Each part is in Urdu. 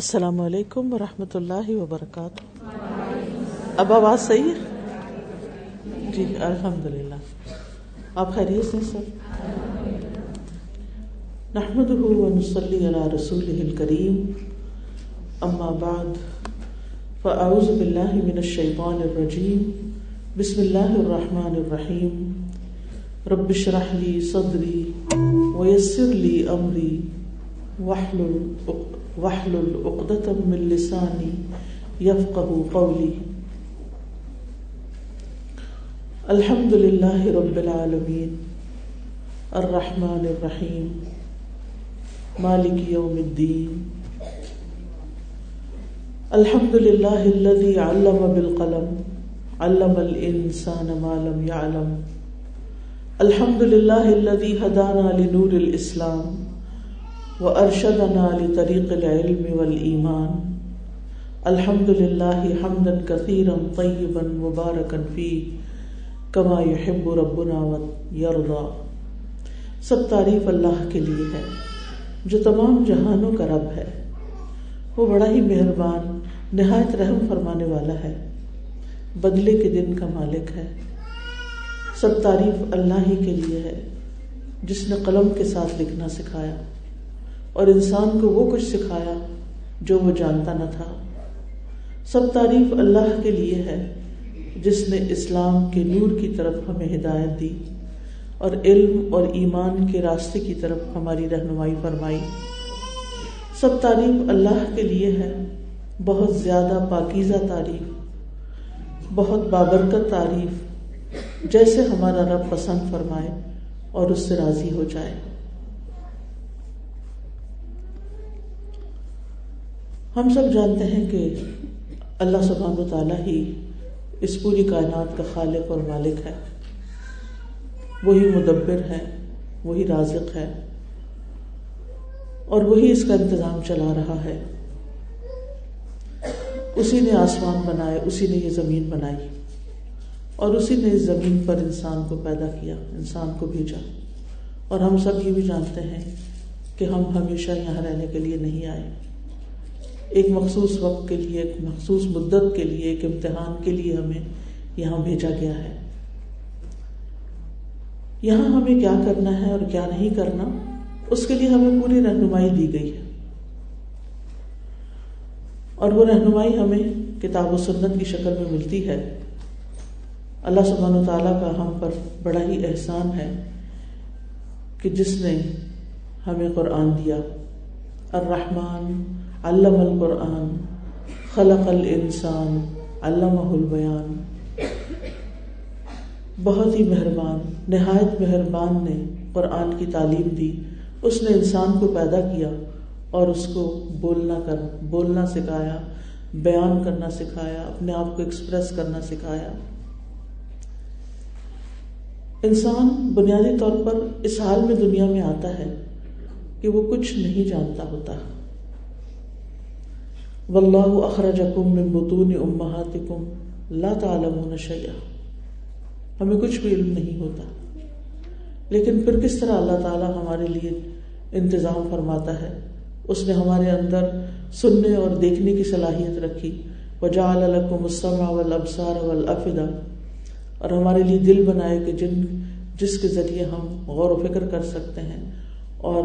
السلام علیکم ورحمۃ اللہ وبرکاتہ۔ اب آواز صحیح ہے؟ جی الحمد للہ آپ خیریت سے سر؟ نحمد ونسلی رسول الکریم۔ اما بعد، فاعوذ باللہ من الشیطان الرجیم۔ بسم اللہ الرحمن الرحیم۔ رب اشرح لی صدری ویسر لی امری۔ واحلل وحل عقدة من لساني يفقه قولي. الحمد لله رب العالمين. الرحمن الرحيم. مالك يوم الدين. الحمد لله الذي علم بالقلم، علم الإنسان ما لم يعلم. الحمد لله الذي هدانا لنور الإسلام. و ارشدنا لطریق العلم والایمان الحمد للہ حمد کثیرا طیبا مبارکا فی کما یحب ربنا و یرضا سب تعریف اللہ کے لیے ہے، جو تمام جہانوں کا رب ہے۔ وہ بڑا ہی مہربان، نہایت رحم فرمانے والا ہے۔ بدلے کے دن کا مالک ہے۔ سب تعریف اللہ ہی کے لیے ہے، جس نے قلم کے ساتھ لکھنا سکھایا۔ اور انسان کو وہ کچھ سکھایا جو وہ جانتا نہ تھا۔ سب تعریف اللہ کے لیے ہے، جس نے اسلام کے نور کی طرف ہمیں ہدایت دی اور علم اور ایمان کے راستے کی طرف ہماری رہنمائی فرمائی۔ سب تعریف اللہ کے لیے ہے، بہت زیادہ پاکیزہ تعریف، بہت بابرکت تعریف، جیسے ہمارا رب پسند فرمائے اور اس سے راضی ہو جائے۔ ہم سب جانتے ہیں کہ اللہ سبحان و تعالیٰ ہی اس پوری کائنات کا خالق اور مالک ہے۔ وہی مدبر ہے، وہی رازق ہے اور وہی اس کا انتظام چلا رہا ہے۔ اسی نے آسمان بنائے، اسی نے یہ زمین بنائی اور اسی نے اس زمین پر انسان کو پیدا کیا، انسان کو بھیجا۔ اور ہم سب یہ بھی جانتے ہیں کہ ہم ہمیشہ یہاں رہنے کے لیے نہیں آئے۔ ایک مخصوص وقت کے لیے، ایک مخصوص مدت کے لیے، ایک امتحان کے لیے ہمیں یہاں بھیجا گیا ہے۔ یہاں ہمیں کیا کرنا ہے اور کیا نہیں کرنا، اس کے لیے ہمیں پوری رہنمائی دی گئی ہے۔ اور وہ رہنمائی ہمیں کتاب و سنت کی شکل میں ملتی ہے۔ اللہ سبحانہ و تعالیٰ کا ہم پر بڑا ہی احسان ہے کہ جس نے ہمیں قرآن دیا۔ الرحمن علم القرآن، خلق الانسان علمہ البیان بہت ہی مہربان، نہایت مہربان نے قرآن کی تعلیم دی۔ اس نے انسان کو پیدا کیا اور اس کو بولنا کر، بولنا سکھایا، بیان کرنا سکھایا، اپنے آپ کو ایکسپریس کرنا سکھایا۔ انسان بنیادی طور پر اس حال میں دنیا میں آتا ہے کہ وہ کچھ نہیں جانتا ہوتا۔ واللہ اخرجکم من بطون امہاتکم لا تعلمون شیئا۔ ہمیں کچھ بھی علم نہیں ہوتا۔ لیکن پھر کس طرح اللہ تعالیٰ ہمارے لیے انتظام فرماتا ہے؟ اس نے ہمارے اندر سننے اور دیکھنے کی صلاحیت رکھی۔ وجعل لکم السمع والابصار والافدہ اور ہمارے لیے دل بنائے کہ جن، جس کے ذریعے ہم غور و فکر کر سکتے ہیں اور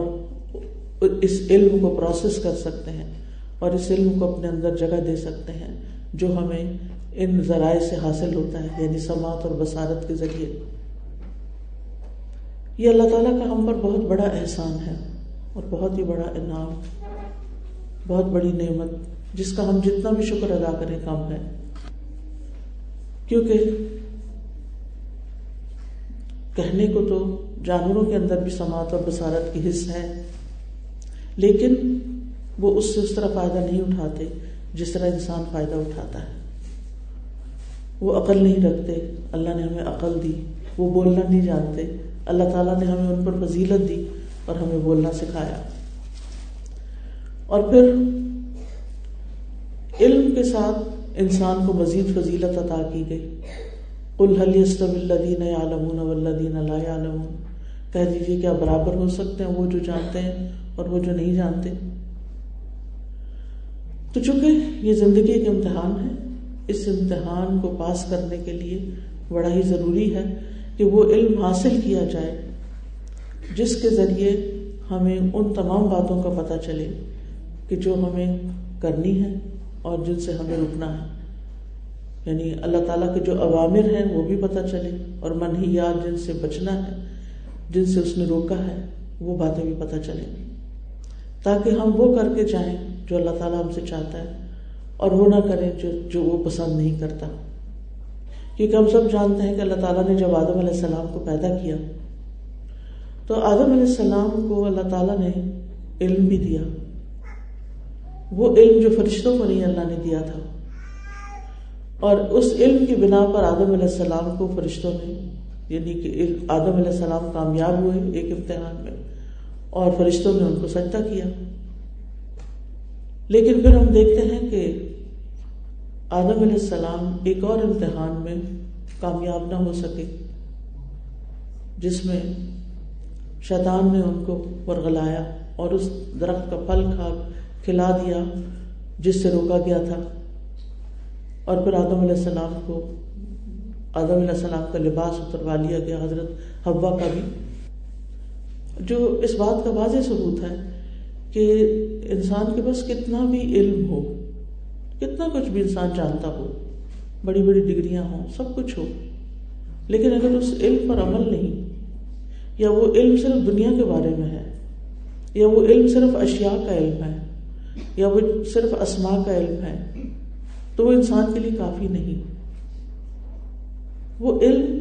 اس علم کو پروسیس کر سکتے ہیں۔ اور اس علم کو اپنے اندر جگہ دے سکتے ہیں جو ہمیں ان ذرائع سے حاصل ہوتا ہے یعنی سماعت اور بصارت کے ذریعے۔ یہ اللہ تعالیٰ کا ہم پر بہت بڑا احسان ہے اور بہت ہی بڑا انعام، بہت بڑی نعمت، جس کا ہم جتنا بھی شکر ادا کریں کم ہے۔ کیونکہ کہنے کو تو جانوروں کے اندر بھی سماعت اور بصارت کی حص ہے، لیکن وہ اس سے اس طرح فائدہ نہیں اٹھاتے جس طرح انسان فائدہ اٹھاتا ہے۔ وہ عقل نہیں رکھتے، اللہ نے ہمیں عقل دی، وہ بولنا نہیں جانتے۔ اللہ تعالیٰ نے ہمیں ان پر فضیلت دی اور ہمیں بولنا سکھایا۔ اور پھر علم کے ساتھ انسان کو مزید فضیلت عطا کی گئی۔ کل الدین عالمون ولدین اللہ عالم کہہ دیجیے کیا برابر ہو سکتے ہیں وہ جو جانتے ہیں اور وہ جو نہیں جانتے؟ تو چونکہ یہ زندگی ایک امتحان ہے، اس امتحان کو پاس کرنے کے لیے بڑا ہی ضروری ہے کہ وہ علم حاصل کیا جائے، جس کے ذریعے ہمیں ان تمام باتوں کا پتہ چلے کہ جو ہمیں کرنی ہے اور جن سے ہمیں رکنا ہے۔ یعنی اللہ تعالیٰ کے جو عوامر ہیں وہ بھی پتہ چلے اور من ہی یاد جن سے بچنا ہے، جن سے اس نے روکا ہے، وہ باتیں بھی پتہ چلیں۔ تاکہ ہم وہ کر کے جائیں جو اللہ تعالیٰ ہم سے چاہتا ہے اور وہ نہ کریں جو جو وہ پسند نہیں کرتا۔ کیونکہ ہم سب جانتے ہیں کہ اللہ تعالیٰ نے جب آدم علیہ السلام کو پیدا کیا، تو آدم علیہ السلام کو اللہ تعالیٰ نے علم بھی دیا۔ وہ علم جو فرشتوں کو نہیں، اللہ نے دیا تھا۔ اور اس علم کی بنا پر آدم علیہ السلام کو فرشتوں نے یعنی کہ آدم علیہ السلام کامیاب ہوئے ایک امتحان میں، اور فرشتوں نے ان کو سجدہ کیا۔ لیکن پھر ہم دیکھتے ہیں کہ آدم علیہ السلام ایک اور امتحان میں کامیاب نہ ہو سکے، جس میں شیطان نے ان کو ورغلایا اور اس درخت کا پھل کھا کھلا دیا، جس سے روکا گیا تھا۔ اور پھر آدم علیہ السلام کو، آدم علیہ السلام کا لباس اتروا لیا گیا، حضرت حوا کا بھی۔ جو اس بات کا واضح ثبوت ہے کہ انسان کے پاس کتنا بھی علم ہو، کتنا کچھ بھی انسان جانتا ہو، بڑی بڑی ڈگریاں ہوں، سب کچھ ہو، لیکن اگر اس علم پر عمل نہیں، یا وہ علم صرف دنیا کے بارے میں ہے، یا وہ علم صرف اشیاء کا علم ہے، یا وہ صرف اسما کا علم ہے، تو وہ انسان کے لیے کافی نہیں۔ وہ علم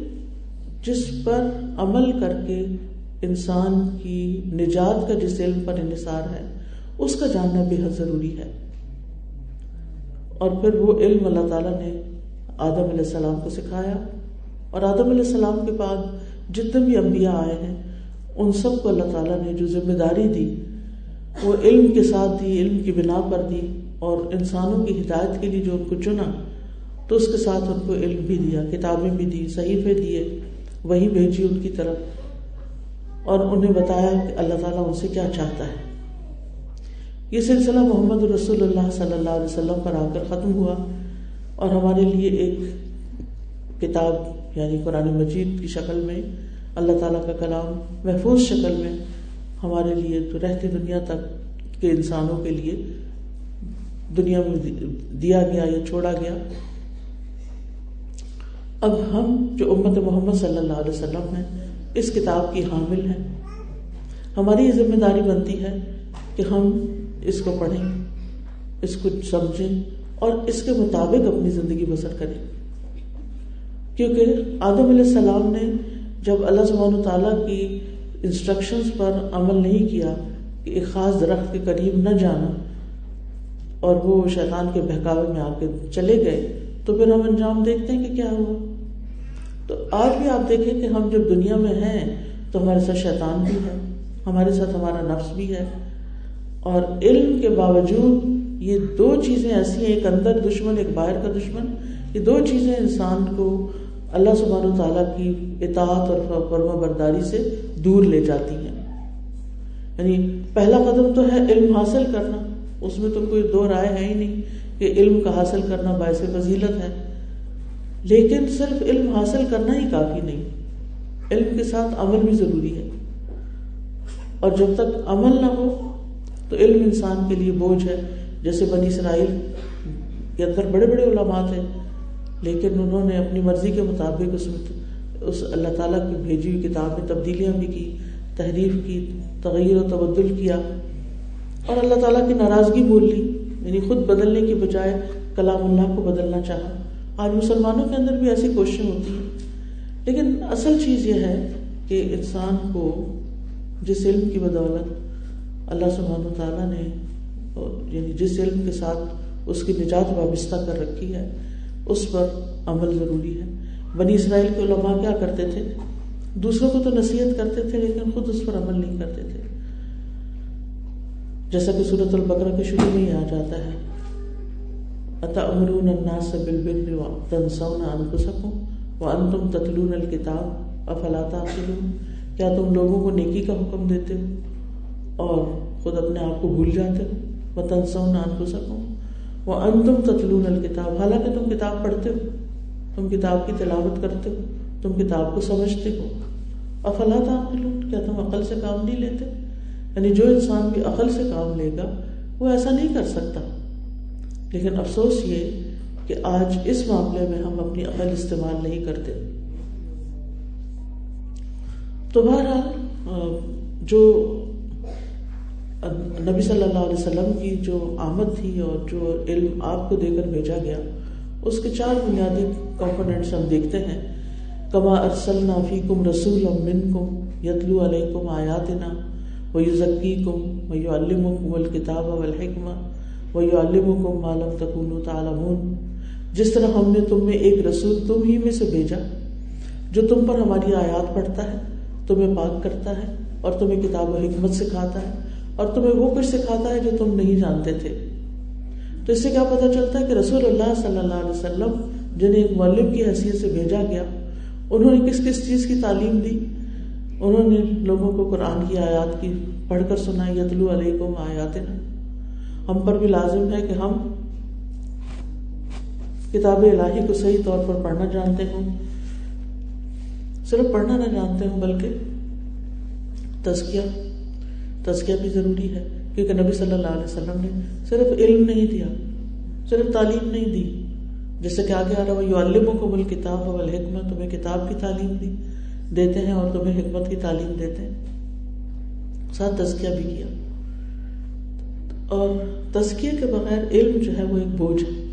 جس پر عمل کر کے انسان کی نجات کا جس علم پر انحصار ہے، اس کا جاننا بے حد ضروری ہے۔ اور پھر وہ علم اللہ تعالیٰ نے آدم علیہ السلام کو سکھایا۔ اور آدم علیہ السلام کے بعد جتنے بھی انبیاء آئے ہیں، ان سب کو اللہ تعالیٰ نے جو ذمہ داری دی، وہ علم کے ساتھ دی، علم کی بنا پر دی۔ اور انسانوں کی ہدایت کے لیے جو ان کو چنا، تو اس کے ساتھ ان کو علم بھی دیا، کتابیں بھی دی، صحیفے دیے، وہی بھیجی ان کی طرف۔ اور انہیں بتایا کہ اللہ تعالیٰ ان سے کیا چاہتا ہے۔ یہ سلسلہ محمد رسول اللہ صلی اللہ علیہ وسلم پر آ کر ختم ہوا اور ہمارے لیے ایک کتاب یعنی قرآن مجید کی شکل میں، اللہ تعالیٰ کا کلام محفوظ شکل میں ہمارے لیے تو رہتی دنیا تک کے انسانوں کے لیے دنیا میں دیا گیا یا چھوڑا گیا۔ اب ہم جو امت محمد صلی اللہ علیہ وسلم ہیں اس کتاب کی حامل ہیں۔ ہماری یہ ذمہ داری بنتی ہے کہ ہم اس کو پڑھیں، اس کو سمجھیں اور اس کے مطابق اپنی زندگی بسر کریں۔ کیونکہ آدم علیہ السلام نے جب اللہ سبحانہ تعالیٰ کی انسٹرکشنز پر عمل نہیں کیا کہ ایک خاص درخت کے قریب نہ جانا اور وہ شیطان کے بہکاوے میں آ کے چلے گئے، تو پھر ہم انجام دیکھتے ہیں کہ کیا ہوا۔ تو آج بھی آپ دیکھیں کہ ہم جب دنیا میں ہیں تو ہمارے ساتھ شیطان بھی ہے، ہمارے ساتھ ہمارا نفس بھی ہے۔ اور علم کے باوجود یہ دو چیزیں ایسی ہیں، ایک اندر دشمن، ایک باہر کا دشمن۔ یہ دو چیزیں انسان کو اللہ سبحانہ و تعالیٰ کی اطاعت اور فرما برداری سے دور لے جاتی ہیں۔ یعنی پہلا قدم تو ہے علم حاصل کرنا۔ اس میں تو کوئی دو رائے ہے ہی نہیں کہ علم کا حاصل کرنا باعث فضیلت ہے۔ لیکن صرف علم حاصل کرنا ہی کافی نہیں، علم کے ساتھ عمل بھی ضروری ہے۔ اور جب تک عمل نہ ہو، تو علم انسان کے لیے بوجھ ہے۔ جیسے بنی اسرائیل کے اندر بڑے بڑے علماء تھے، لیکن انہوں نے اپنی مرضی کے مطابق اس میں، اس اللہ تعالیٰ کی بھیجی ہوئی کتاب میں تبدیلیاں بھی کی، تحریف کی، تغیر و تبدل کیا۔ اور اللہ تعالیٰ کی ناراضگی بول لی یعنی خود بدلنے کی بجائے کلام اللہ کو بدلنا چاہا۔ آج مسلمانوں کے اندر بھی ایسی کوششیں ہوتی ہیں۔ لیکن اصل چیز یہ ہے کہ انسان کو جس علم کی بدولت اللہ سبحانہ تعالیٰ نے یعنی جس علم کے ساتھ اس کی نجات وابستہ کر رکھی ہے، اس پر عمل ضروری ہے۔ بنی اسرائیل کے علماء کیا کرتے تھے؟ دوسروں کو تو نصیحت کرتے تھے، لیکن خود اس پر عمل نہیں کرتے تھے۔ جیسا کہ صورت البقرہ کے شروع میں ہی آ جاتا ہے۔ اتأمرون الناس بالبر وتنسون انفسکم وانتم تتلون الکتاب افلا تعقلون؟ کیا تم لوگوں کو نیکی کا حکم دیتے ہو؟ اور خود اپنے آپ کو بھول جاتے ہو؟ وتنسون انفسکم وہ تتلون الکتاب حالانکہ تم کتاب پڑھتے ہو، تم کتاب کی تلاوت کرتے ہو، تم کتاب کو سمجھتے ہو۔ افلا تعقلون؟ کیا تم عقل سے کام نہیں لیتے؟ یعنی جو انسان بھی عقل سے کام لے گا، وہ ایسا نہیں کر سکتا۔ لیکن افسوس یہ کہ آج اس معاملے میں ہم اپنی عقل استعمال نہیں کرتے۔ تو بہرحال جو نبی صلی اللہ علیہ وسلم کی جو آمد تھی اور جو علم آپ کو دے کر بھیجا گیا، اس کے چار بنیادی کمپوننٹس ہم دیکھتے ہیں۔ کما ارسل نافی کم رسول من کم یتلو علیہ کم آیات نا و یو ذکی کم و یو علم کم الکتاب والحکمہ۔ و یو علم کم تکون تعلمون۔ جس طرح ہم نے تم میں ایک رسول تم ہی میں سے بھیجا، جو تم پر ہماری آیات پڑھتا ہے، تمہیں پاک کرتا ہے اور تمہیں کتاب و حکمت سکھاتا ہے، اور تمہیں وہ کچھ سکھاتا ہے جو تم نہیں جانتے تھے۔ تو اس سے کیا پتا چلتا ہے کہ رسول اللہ صلی اللہ علیہ وسلم، جنہیں ایک مولب کی حیثیت سے بھیجا گیا، انہوں نے کس کس چیز کی تعلیم دی؟ انہوں نے لوگوں کو قرآن کی آیات کی، پڑھ کر سنائی، یتلو علیہ کو آیات ہم پر بھی لازم ہے کہ ہم کتاب الہی کو صحیح طور پر پڑھنا جانتے ہوں۔ صرف پڑھنا نہ جانتے ہوں، بلکہ تزکیہ تزکیہ بھی ضروری ہے، کیونکہ نبی صلی اللہ علیہ وسلم نے صرف علم نہیں دیا، صرف تعلیم نہیں دی، جیسے کہ آگے آ رہا یو علم کو بل کتاب و حکمت تمہیں کتاب کی تعلیم دی، دیتے ہیں اور تمہیں حکمت کی تعلیم دیتے ہیں۔ ساتھ تزکیہ بھی کیا۔ اور تزکیہ کے بغیر علم جو ہے وہ ایک بوجھ ہے۔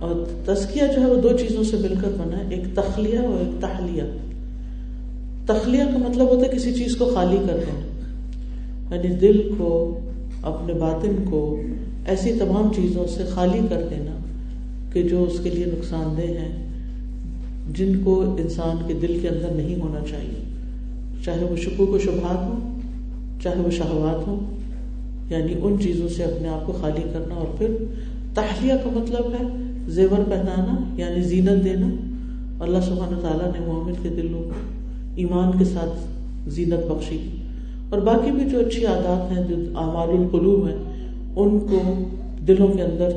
اور تزکیہ جو ہے وہ دو چیزوں سے مل کر بنا ہے، ایک تخلیہ اور ایک تحلیہ۔ تخلیہ کا مطلب ہوتا ہے کسی چیز کو خالی کر دینا یعنی دل کو، اپنے باطن کو ایسی تمام چیزوں سے خالی کر دینا کہ جو اس کے لیے نقصان دہ ہیں، جن کو انسان کے دل کے اندر نہیں ہونا چاہیے۔ چاہے وہ شکو کو شبہات ہوں، چاہے وہ شہوات ہوں یعنی ان چیزوں سے اپنے آپ کو خالی کرنا اور پھر تحلیہ کا مطلب ہے زیور پہنانا یعنی زینت دینا۔ اللہ سبحانہ تعالیٰ نے مومن کے دلوں کو ایمان کے ساتھ زینت بخشی۔ اور باقی بھی جو اچھی عادات ہیں، جو اعمال القلوب ہیں، ان کو دلوں کے اندر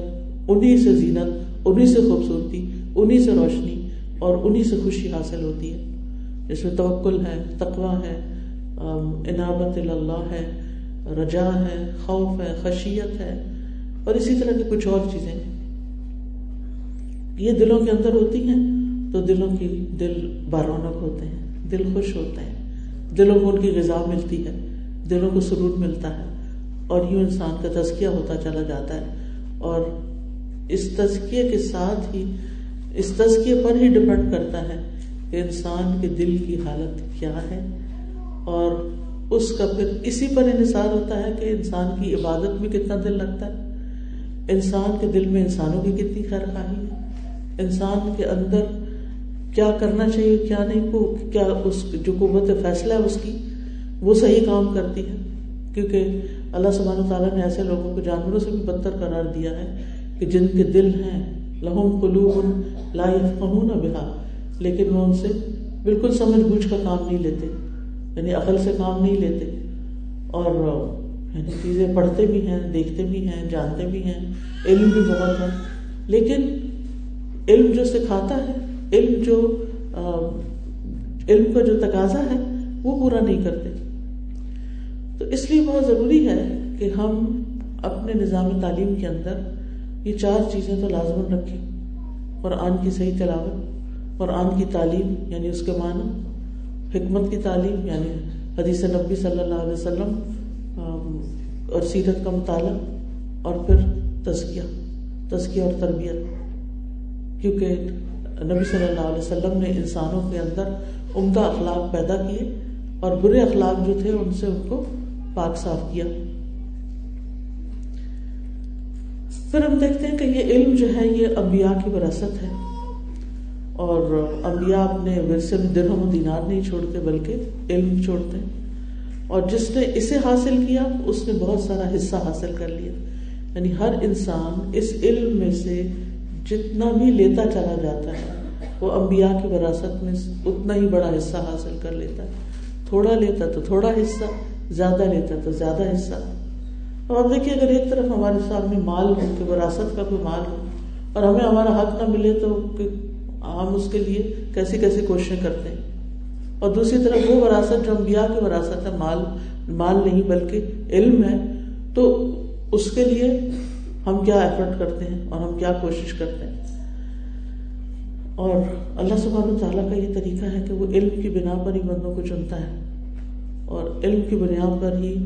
انہیں سے زینت انہیں سے خوبصورتی انہیں سے روشنی اور انہیں سے خوشی حاصل ہوتی ہے۔ جس میں توکل ہے تقوا ہے عنابت اللہ ہے رجا ہے، خوف ہے، خشیت ہے، اور اسی طرح کی کچھ اور چیزیں یہ دلوں کے اندر ہوتی ہیں تو دلوں کی دل بارونق ہوتے ہیں، دل خوش ہوتے ہیں دلوں کو ان کی غذا ملتی ہے، دلوں کو سرور ملتا ہے، اور یوں انسان کا تزکیہ ہوتا چلا جاتا ہے۔ اور اس تزکیے کے ساتھ ہی، اس تزکیے پر ہی ڈپینڈ کرتا ہے کہ انسان کے دل کی حالت کیا ہے۔ اور اس کا پھر اسی پر انحصار ہوتا ہے کہ انسان کی عبادت میں کتنا دل لگتا ہے۔ انسان کے دل میں انسانوں کی کتنی خیر خواہی ہے۔ انسان کے اندر کیا کرنا چاہیے، کیا نہیں کو کیا اس جو قوت فیصلہ ہے اس کی، وہ صحیح کام کرتی ہے۔ کیونکہ اللہ سبحانہ تعالیٰ نے ایسے لوگوں کو جانوروں سے بھی بدتر قرار دیا ہے کہ جن کے دل ہیں، لہم قلوب لا يفقهون بها لیکن وہ ان سے بالکل سمجھ بوجھ کا کام نہیں لیتے۔ یعنی عقل سے کام نہیں لیتے اور یعنی چیزیں پڑھتے بھی ہیں، دیکھتے بھی ہیں، جانتے بھی ہیں، علم بھی بہت ہے۔ لیکن علم جو سکھاتا ہے، علم جو علم کا جو تقاضا ہے، وہ پورا نہیں کرتے۔ تو اس لیے بہت ضروری ہے کہ ہم اپنے نظام تعلیم کے اندر یہ چار چیزیں تو لازمن رکھیں۔ قرآن کی صحیح تلاوت، قرآن کی تعلیم یعنی اس کے معنی۔ حکمت کی تعلیم یعنی حدیث نبی صلی اللہ علیہ وسلم اور سیرت کا مطالعہ، اور پھر تزکیہ تزکیہ اور تربیت۔ کیونکہ نبی صلی اللہ علیہ وسلم نے انسانوں کے اندر عمدہ اخلاق پیدا کیے، اور برے اخلاق جو تھے، ان سے ان کو پاک صاف کیا۔ پھر ہم دیکھتے ہیں کہ یہ علم جو ہے، یہ انبیاء کی وراثت ہے۔ اور انبیاء اپنے ورثے میں درہم و دینار نہیں چھوڑتے بلکہ علم چھوڑتے اور جس نے اسے حاصل کیا، اس نے بہت سارا حصہ حاصل کر لیا۔ یعنی ہر انسان اس علم میں سے جتنا بھی لیتا چلا جاتا ہے، وہ انبیاء کی وراثت میں اتنا ہی بڑا حصہ حاصل کر لیتا ہے۔ تھوڑا لیتا تو تھوڑا حصہ، زیادہ لیتا تو زیادہ حصہ۔ اب آپ دیکھیے، اگر ایک طرف ہمارے سامنے مال ہو، کہ وراثت کا کوئی مال ہو، اور ہمیں ہمارا حق نہ ملے تو ہم اس کے لیے کیسی کیسی کوششیں کرتے ہیں۔ اور دوسری طرف وہ وراثت جو انبیاء کی وراثت ہے، مال مال نہیں بلکہ علم ہے، تو اس کے لیے ہم کیا ایفرٹ کرتے ہیں اور ہم کیا کوشش کرتے ہیں۔ اور اللہ سبحانہ تعالیٰ کا یہ طریقہ ہے کہ وہ علم کی بنا پر ہی بندوں کو چنتا ہے۔ اور علم کی بنیاد پر ہی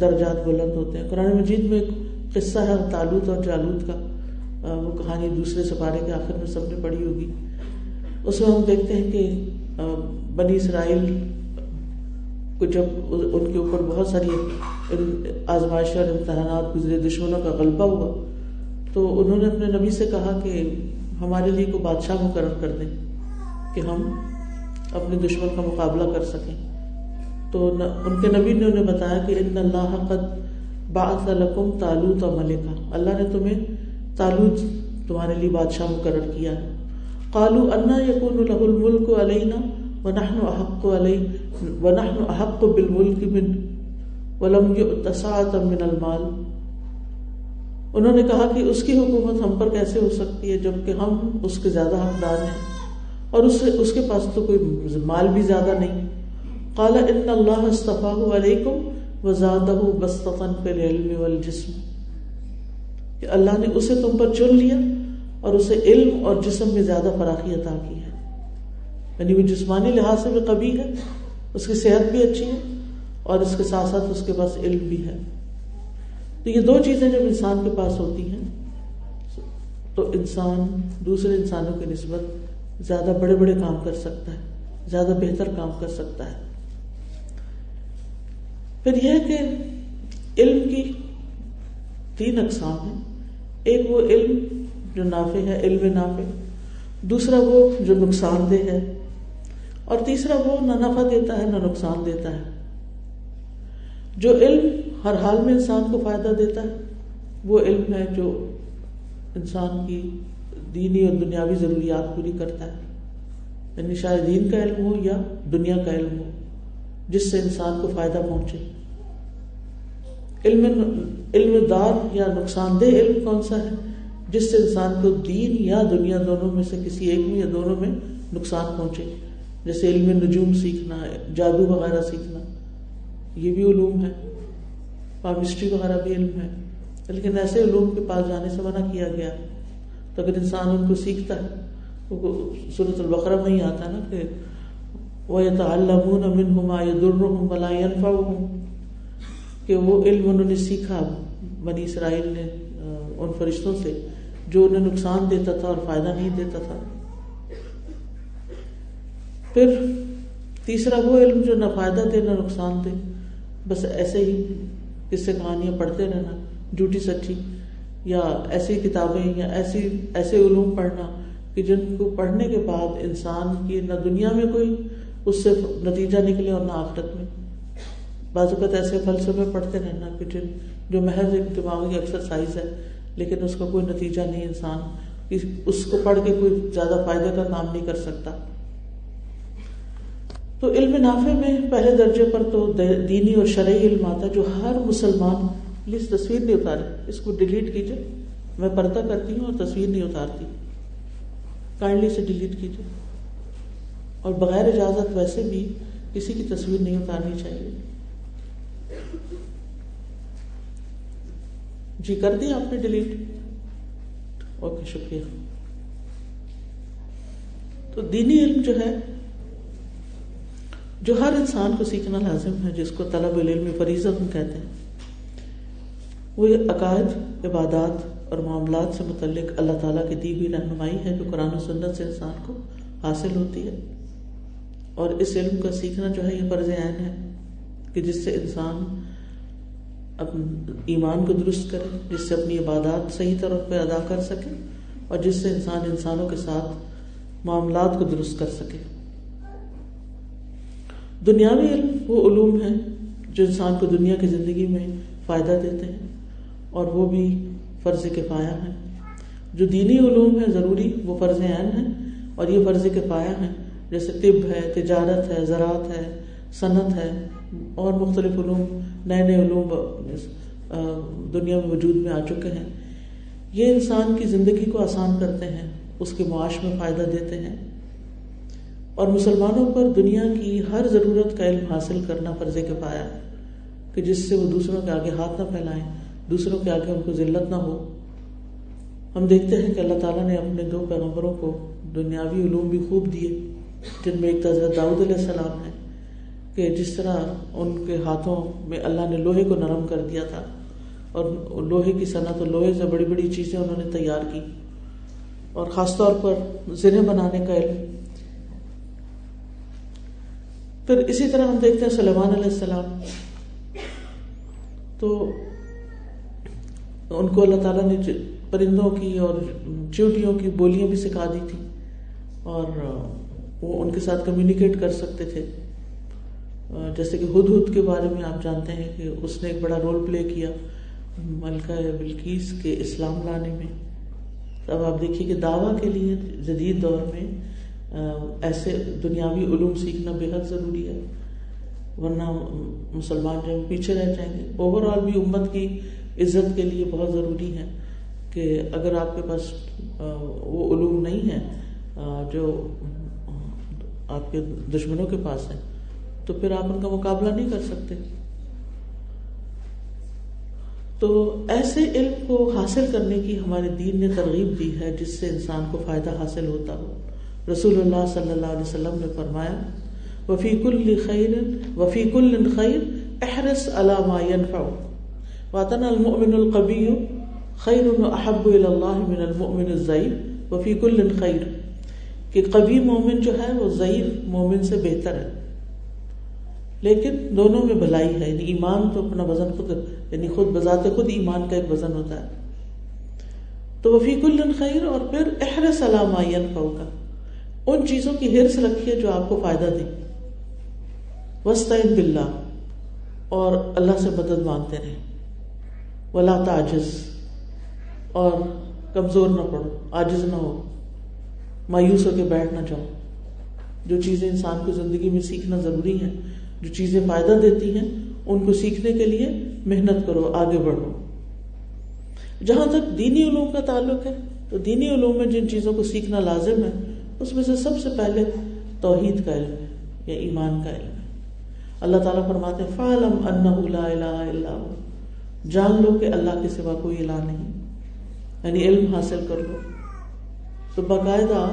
درجات بلند ہوتے ہیں۔ قرآن مجید میں ایک قصہ ہے تالوت اور جالوت کا۔ وہ کہانی دوسرے سپارے کے آخر میں سب نے پڑھی ہوگی۔ اس میں ہم دیکھتے ہیں کہ بنی اسرائیل کو جب ان کے اوپر بہت ساری آزمائش اور امتحانات گزرے، دشمنوں کا غلبہ ہوا، تو انہوں نے اپنے نبی سے کہا کہ ہمارے لیے کو بادشاہ مقرر کر دیں کہ ہم اپنے دشمن کا مقابلہ کر سکیں۔ تو ان کے نبی نے انہیں بتایا کہ ان اللہ قد بعث لکم تالوت ملکہ اللہ نے تمہیں تالوت تمہارے لیے بادشاہ مقرر کیا ہے۔ قالو انا یقون له الملک علینا ونحن احق علی ونحن احق بالملک من ولم یؤت سعۃ من المال۔ انہوں نے کہا کہ اس کی حکومت ہم پر کیسے ہو سکتی ہے جبکہ ہم اس کے زیادہ حقدار ہیں۔ اور اس سے اس کے پاس تو کوئی مال بھی زیادہ نہیں۔ قال ان اللہ استفاہ علیکم وزادہ بستقن فی العلم والجسم۔ کہ اللہ نے اسے تم پر چن لیا اور اسے علم اور جسم میں زیادہ فراخی عطا کی ہے۔ یعنی وہ جسمانی لحاظ سے بھی قبی ہے، اس کی صحت بھی اچھی ہے اور اس کے ساتھ ساتھ اس کے پاس علم بھی ہے۔ تو یہ دو چیزیں جب انسان کے پاس ہوتی ہیں، تو انسان، دوسرے انسانوں کی نسبت زیادہ بڑے بڑے کام کر سکتا ہے، زیادہ بہتر کام کر سکتا ہے۔ پھر یہ کہ علم کی تین اقسام ہیں۔ ایک وہ علم جو نافع ہے، علم نافع۔ دوسرا وہ جو نقصان دہ ہے۔ اور تیسرا وہ نہ نفع دیتا ہے، نہ نقصان دیتا ہے۔ جو علم ہر حال میں انسان کو فائدہ دیتا ہے، وہ علم ہے جو انسان کی دینی اور دنیاوی ضروریات پوری کرتا ہے۔ یعنی شاید دین کا علم ہو یا دنیا کا علم ہو، جس سے انسان کو فائدہ پہنچے۔ علم علم دار یا نقصان دہ علم کون سا ہے؟ جس سے انسان کو دین یا دنیا دونوں میں سے کسی ایک میں یا دونوں میں نقصان پہنچے۔ جیسے علم نجوم سیکھنا، جادو وغیرہ سیکھنا، یہ بھی علوم ہے۔ پامسٹری وغیرہ بھی علم ہے۔ لیکن ایسے علوم کے پاس جانے سے منع کیا گیا۔ تو اگر انسان ان کو سیکھتا ہے وہ صورت البقرہ میں ہی آتا ہے نا کہ وہ تعلمون منہما یدرہم ولا ینفعہم کہ وہ علم انہوں نے سیکھا بنی اسرائیل نے ان فرشتوں سے، جو انہیں نقصان دیتا تھا اور فائدہ نہیں دیتا تھا۔ پھر تیسرا وہ علم جو نہ فائدہ دے، نہ نقصان دے، بس ایسے ہی کس سے کہانیاں پڑھتے رہنا، جھوٹی سچی، یا ایسی کتابیں، یا ایسی، ایسے علوم پڑھنا کہ جن کو پڑھنے کے بعد انسان کی نہ دنیا میں کوئی اس سے نتیجہ نکلے اور نہ آخرت میں۔ بعض اوقات ایسے فلسفے پڑھتے رہنا کہ جن جو محض ایک دماغی ایکسرسائز ہے، لیکن اس کا کوئی نتیجہ نہیں انسان اس کو پڑھ کے کوئی زیادہ فائدے کا کام نہیں کر سکتا۔ تو علم نافع میں پہلے درجے پر تو دینی اور شرعی علم آتا ہے، جو ہر مسلمان پلیز تصویر نہیں اتارے۔ اس کو ڈیلیٹ کیجیے۔ میں پردہ کرتی ہوں اور تصویر نہیں اتارتی۔ کائنڈلی سے ڈیلیٹ کیجیے۔ اور بغیر اجازت ویسے بھی کسی کی تصویر نہیں اتارنی چاہیے۔ جی کر دیا آپ نے ڈیلیٹ اوکے، شکریہ۔ تو دینی علم جو ہے، جو ہر انسان کو سیکھنا لازم ہے، جس کو طلب علم فریض ہم کہتے ہیں، وہ عقائد، عبادات اور معاملات سے متعلق اللہ تعالیٰ کی دی ہوئی رہنمائی ہے، جو قرآن و سنت سے انسان کو حاصل ہوتی ہے۔ اور اس علم کا سیکھنا جو ہے، یہ فرض عین ہے کہ جس سے انسان ایمان کو درست کرے جس سے اپنی عبادات صحیح طور پہ ادا کر سکے اور جس سے انسان انسانوں کے ساتھ معاملات کو درست کر سکے۔ دنیاوی علم وہ علوم ہے جو انسان کو دنیا کی زندگی میں فائدہ دیتے ہیں اور وہ بھی فرض کفایا ہے جو دینی علوم ہے ضروری وہ فرض عین ہے اور یہ فرض کفایا ہے جیسے طب ہے، تجارت ہے، زراعت ہے، صنعت ہے اور مختلف علوم نئے نئے علوم دنیا میں وجود میں آ چکے ہیں۔ یہ انسان کی زندگی کو آسان کرتے ہیں، اس کے معاش میں فائدہ دیتے ہیں۔ اور مسلمانوں پر دنیا کی ہر ضرورت کا علم حاصل کرنا فرض کے پایا کہ جس سے وہ دوسروں کے آگے ہاتھ نہ پھیلائیں، دوسروں کے آگے ان کو ذلت نہ ہو۔ ہم دیکھتے ہیں کہ اللہ تعالیٰ نے اپنے دو پیغمبروں کو دنیاوی علوم بھی خوب دیے، جن میں ایک حضرت داؤد علیہ السلام ہے کہ جس طرح ان کے ہاتھوں میں اللہ نے لوہے کو نرم کر دیا تھا اور لوہے کی صنعت اور لوہے سے بڑی بڑی چیزیں انہوں نے تیار کی اور خاص طور پر زرے بنانے کا علم۔ پھر اسی طرح ہم دیکھتے ہیں سلیمان علیہ السلام۔ تو ان کو اللہ تعالیٰ نے پرندوں کی اور چیوٹیوں کی بولیاں بھی سکھا دی تھی اور وہ ان کے ساتھ کمیونیکیٹ کر سکتے تھے۔ جیسے کہ ہد ہد کے بارے میں آپ جانتے ہیں کہ اس نے ایک بڑا رول پلے کیا ملکہ بلکیس کے اسلام لانے میں۔ اب آپ دیکھیے کہ دعویٰ کے لیے جدید دور میں ایسے دنیاوی علوم سیکھنا بے حد ضروری ہے، ورنہ مسلمان جو پیچھے رہ جائیں گے۔ اوور آل بھی امت کی عزت کے لیے بہت ضروری ہے کہ اگر آپ کے پاس وہ علوم نہیں ہے جو آپ کے دشمنوں کے پاس ہیں تو پھر آپ ان کا مقابلہ نہیں کر سکتے۔ تو ایسے علم کو حاصل کرنے کی ہمارے دین نے ترغیب دی ہے جس سے انسان کو فائدہ حاصل ہوتا ہو۔ رسول اللہ صلی اللہ علیہ وسلم نے فرمایا وفیق الخیر وفیق الخیر احرس علامہ وطن المؤمن القبی خیر احب اللہ من المؤمن الضعیف۔ وفیق الخیر کہ قبی مومن جو ہے وہ ضعیف مومن سے بہتر ہے۔ لیکن دونوں میں بھلائی ہے یعنی ایمان تو اپنا وزن خود یعنی خود بذات خود ایمان کا ایک وزن ہوتا ہے۔ تو وفیق خیر اور پھر احرس علام کا ان چیزوں کی ہرس رکھیے جو آپ کو فائدہ دے وسطین بلّہ اور اللہ سے مدد مانگتے رہیں۔ ولا تعجز۔ اور کمزور نہ پڑو، عاجز نہ ہو۔ مایوس ہو کے بیٹھ نہ جاؤ۔ جو چیزیں انسان کو زندگی میں سیکھنا ضروری ہے جو چیزیں فائدہ دیتی ہیں، ان کو سیکھنے کے لیے محنت کرو، آگے بڑھو۔ جہاں تک دینی علوم کا تعلق ہے، تو دینی علوم میں جن چیزوں کو سیکھنا لازم ہے، اس میں سے سب سے پہلے توحید کا علم ہے، یا ایمان کا علم ہے۔ اللہ تعالیٰ فرماتے فعلم لا الہ الا جان لو کہ اللہ کے سوا کوئی الہ نہیں۔ یعنی علم حاصل کر لو۔ تو باقاعدہ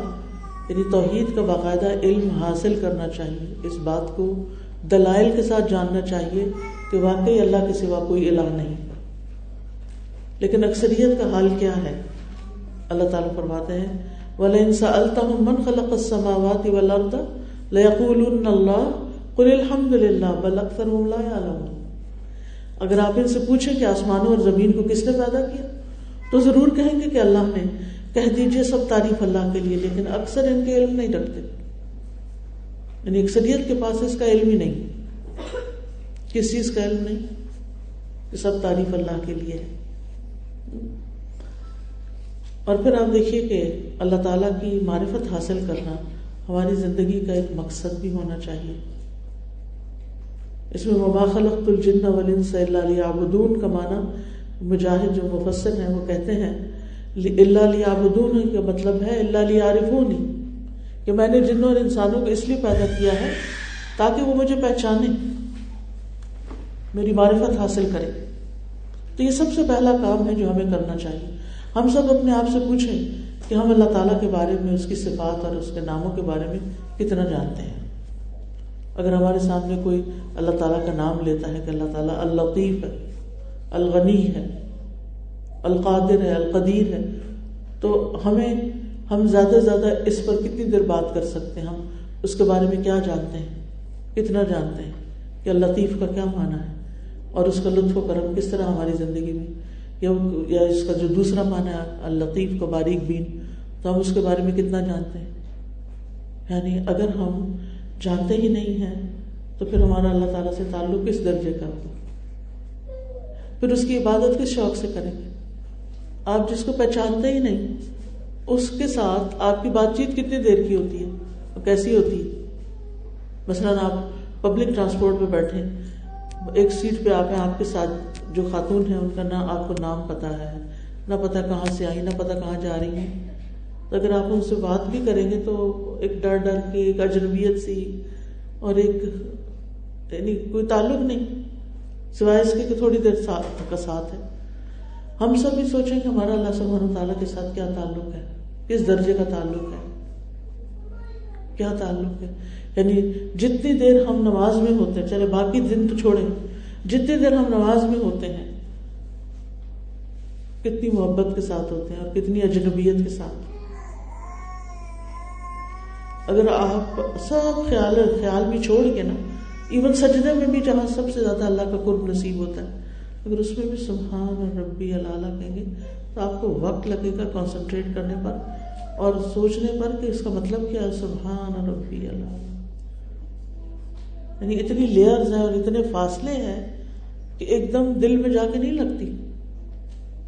یعنی توحید کا باقاعدہ علم حاصل کرنا چاہیے، اس بات کو دلائل کے ساتھ جاننا چاہیے کہ واقعی اللہ کے سوا کوئی الہ نہیں۔ لیکن اکثریت کا حال کیا ہے؟ اللہ تعالیٰ فرماتے ہیں، وَلَئِن سَأَلْتَهُم مَّن خَلَقَ السَّمَاوَاتِ وَالْأَرْضَ لَيَقُولُنَّ اللَّهُ قُلِ الْحَمْدُ لِلَّهِ بَلْ أَكْثَرُهُمْ لَا يَعْلَمُونَ۔ اگر آپ ان سے پوچھیں کہ آسمانوں اور زمین کو کس نے پیدا کیا، تو ضرور کہیں گے کہ اللہ نے کہہ دیجیے سب تعریف اللہ کے لیے، لیکن اکثر ان کے علم نہیں رکھتے یعنی اکثریت کے پاس اس کا علم ہی نہیں۔ کس چیز کا علم نہیں؟ کہ سب تعریف اللہ کے لیے ہے۔ اور پھر آپ دیکھیے کہ اللہ تعالیٰ کی معرفت حاصل کرنا ہماری زندگی کا ایک مقصد بھی ہونا چاہیے۔ اس میں مباخلت الجن والانس اللہ علیہ کا معنی مجاہد جو مفسر ہیں وہ کہتے ہیں اللہ علیہ آبدون کا مطلب ہے اللہ علیہ عارفون کہ میں نے جنوں اور انسانوں کو اس لیے پیدا کیا ہے تاکہ وہ مجھے پہچانے، میری معرفت حاصل کرے۔ تو یہ سب سے پہلا کام ہے جو ہمیں کرنا چاہیے۔ ہم سب اپنے آپ سے پوچھیں کہ ہم اللہ تعالیٰ کے بارے میں، اس کی صفات اور اس کے ناموں کے بارے میں کتنا جانتے ہیں۔ اگر ہمارے سامنے کوئی اللہ تعالیٰ کا نام لیتا ہے کہ اللہ تعالیٰ اللطیف ہے، الغنی ہے، القادر ہے، القدیر ہے، تو ہمیں ہم زیادہ سے زیادہ اس پر کتنی دیر بات کر سکتے ہیں؟ ہم اس کے بارے میں کیا جانتے ہیں؟ کتنا جانتے ہیں کہ لطیف کا کیا معنی ہے؟ اور اس کا لطف و کرم کس طرح ہماری زندگی میں؟ یا اس کا جو دوسرا معنی ہے الطیف کو باریک بین، تو ہم اس کے بارے میں کتنا جانتے ہیں؟ یعنی اگر ہم جانتے ہی نہیں ہیں، تو پھر ہمارا اللہ تعالیٰ سے تعلق کس درجے کا ہوگا؟ پھر اس کی عبادت کس شوق سے کریں گے؟ آپ جس کو پہچانتے ہی نہیں اس کے ساتھ آپ کی بات چیت کتنی دیر کی ہوتی ہے؟ اور کیسی ہوتی ہے؟ مثلاً آپ پبلک ٹرانسپورٹ میں بیٹھے، ایک سیٹ پہ آپ ہیں، آپ کے ساتھ جو خاتون ہیں، ان کا نہ آپ کو نام پتا ہے، نہ پتا کہاں سے آئی نہ پتا کہاں جا رہی ہیں۔ تو اگر آپ ان سے بات بھی کریں گے تو ایک ڈر ڈر کے ایک اجنبیت سی، اور ایک یعنی کوئی تعلق نہیں، سوائے اس کے کہ تھوڑی دیر ساتھ کا ساتھ ہے۔ ہم سب بھی سوچیں کہ ہمارا اللہ سبحانہ تعالیٰ کے ساتھ کیا تعلق ہے۔ کس درجے کا تعلق ہے؟ کیا تعلق ہے؟ یعنی جتنی دیر ہم نماز میں ہوتے ہیں، چلے باقی دن تو چھوڑیں، جتنی دیر ہم نماز میں ہوتے ہیں، کتنی محبت کے ساتھ ہوتے ہیں اور کتنی اجنبیت کے ساتھ۔ اگر آپ سب خیال خیال بھی چھوڑ کے نا ایون سجدے میں بھی جہاں سب سے زیادہ اللہ کا قرب نصیب ہوتا ہے، اگر اس میں بھی سبحان اور ربی اللہ کہیں گے، تو آپ کو وقت لگے گا کانسنٹریٹ کرنے پر۔ اور سوچنے پر کہ اس کا مطلب کیا ہے؟ سبحان ربی اللہ۔ یعنی اتنی لیئرز ہیں اور اتنے فاصلے ہیں کہ ایک دم دل میں جا کے نہیں لگتی۔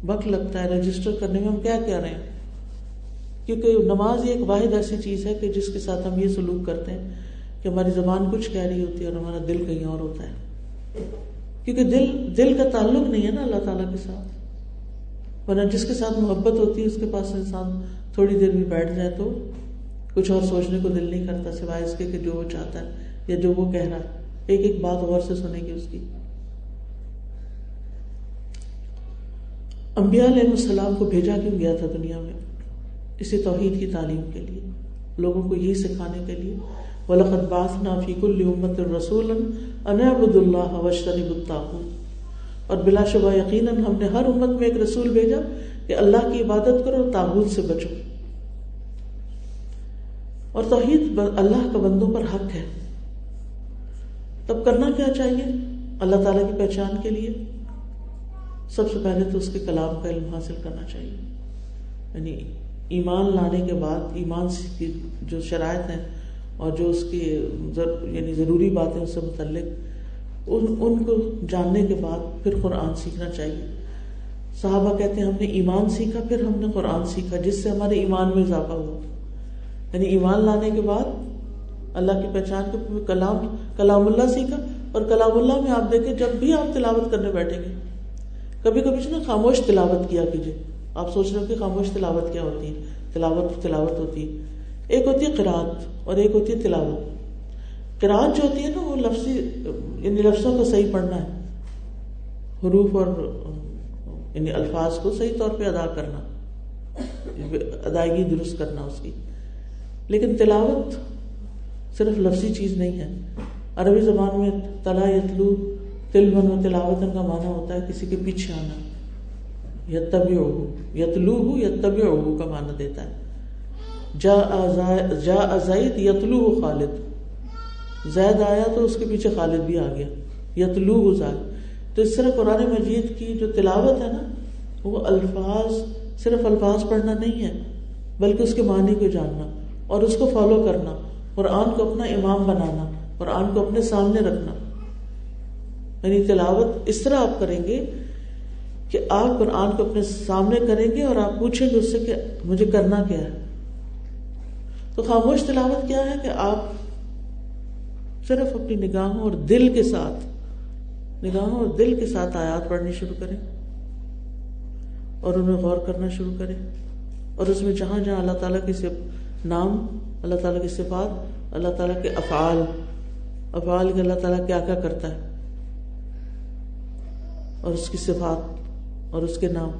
وقت لگتا ہے رجسٹر کرنے میں ہم کیا کہہ رہے ہیں؟ کیونکہ نماز یہ ایک واحد ایسی چیز ہے کہ جس کے ساتھ ہم یہ سلوک کرتے ہیں کہ ہماری زبان کچھ کہہ رہی ہوتی ہے اور ہمارا دل کہیں اور ہوتا ہے۔ کیونکہ دل دل کا تعلق نہیں ہے نا اللہ تعالیٰ کے ساتھ۔ ورنہ جس کے ساتھ محبت ہوتی ہے، اس کے پاس انسان تھوڑی دیر بھی بیٹھ جائے تو کچھ اور سوچنے کو دل نہیں کرتا سوائے اس کے کہ جو وہ چاہتا ہے یا جو وہ کہہ رہا ہے۔ ایک ایک بات غور سے سنیں گے اس کی۔ انبیاء علیہ السلام کو بھیجا کیوں گیا تھا دنیا میں؟ اسی توحید کی تعلیم کے لیے، لوگوں کو یہی سکھانے کے لیے۔ وَلَقَدْ بَعْثْنَا فِي كُلِّ أُمَّةٍ رَسُولًا أَنْ اعْبُدُوا اللَّهَ وَاجْتَنِبُوا الطَّاغُوتَ۔ اور بلا شبہ یقیناً ہم نے ہر امت میں ایک رسول بھیجا کہ اللہ کی عبادت کرو اور تاغوت سے بچو۔ اور توحید اللہ کا بندوں پر حق ہے۔ تب کرنا کیا چاہیے؟ اللہ تعالیٰ کی پہچان کے لیے۔ سب سے پہلے تو اس کے کلام کا علم حاصل کرنا چاہیے۔ یعنی ایمان لانے کے بعد، ایمان کی جو شرائط ہیں اور جو اس کی یعنی ضروری باتیں اس سے متعلق، ان ان کو جاننے کے بعد پھر قرآن سیکھنا چاہیے۔ صحابہ کہتے ہیں، ہم نے ایمان سیکھا، پھر ہم نے قرآن سیکھا، جس سے ہمارے ایمان میں اضافہ ہوا۔ یعنی ایمان لانے کے بعد اللہ کی پہچان کے کلام کلام اللہ سیکھا اور کلام اللہ میں آپ دیکھیں جب بھی آپ تلاوت کرنے بیٹھیں گے، کبھی کبھی نا خاموش تلاوت کیا کیجیے۔ آپ سوچ رہے ہو کہ خاموش تلاوت کیا ہوتی ہے؟ تلاوت تلاوت ہوتی ہے۔ ایک ہوتی ہے قرآت اور ایک ہوتی ہے تلاوت۔ قرآت جو ہوتی ہے نا، وہ لفظی یعنی لفظوں کو صحیح پڑھنا ہے۔ حروف اور یعنی الفاظ کو صحیح طور پہ ادا کرنا یعنی ادائیگی درست کرنا اس کی۔ لیکن تلاوت صرف لفظی چیز نہیں ہے۔ عربی زبان میں تلا یتلو تل و تلاوتن کا معنی ہوتا ہے کسی کے پیچھے آنا۔ یتبع یتلو یتبع کا معنی دیتا ہے۔ جا ازید یتلو خالد۔ زید آیا تو اس کے پیچھے خالد بھی آ گیا۔ یتلو زید تو اس طرح قرآن مجید کی جو تلاوت ہے نا، وہ الفاظ، صرف الفاظ پڑھنا نہیں ہے، بلکہ اس کے معنی کو جاننا۔ اور اس کو فالو کرنا، قرآن کو اپنا امام بنانا، قرآن کو اپنے سامنے رکھنا۔ یعنی تلاوت اس طرح آپ کریں گے کہ آپ قرآن کو اپنے سامنے کریں گے اور آپ پوچھیں گے اس سے کہ مجھے کرنا کیا ہے۔ تو خاموش تلاوت کیا ہے کہ آپ صرف اپنی نگاہوں اور دل کے ساتھ، نگاہوں اور دل کے ساتھ آیات پڑھنی شروع کریں اور انہیں غور کرنا شروع کریں۔ اور اس میں جہاں جہاں اللہ تعالیٰ کے نام، اللہ تعالیٰ کی صفات، اللہ تعالیٰ کے افعال۔ افعال کے اللہ تعالیٰ کیا کیا کرتا ہے؟ اور اس کی صفات اور اس کے نام۔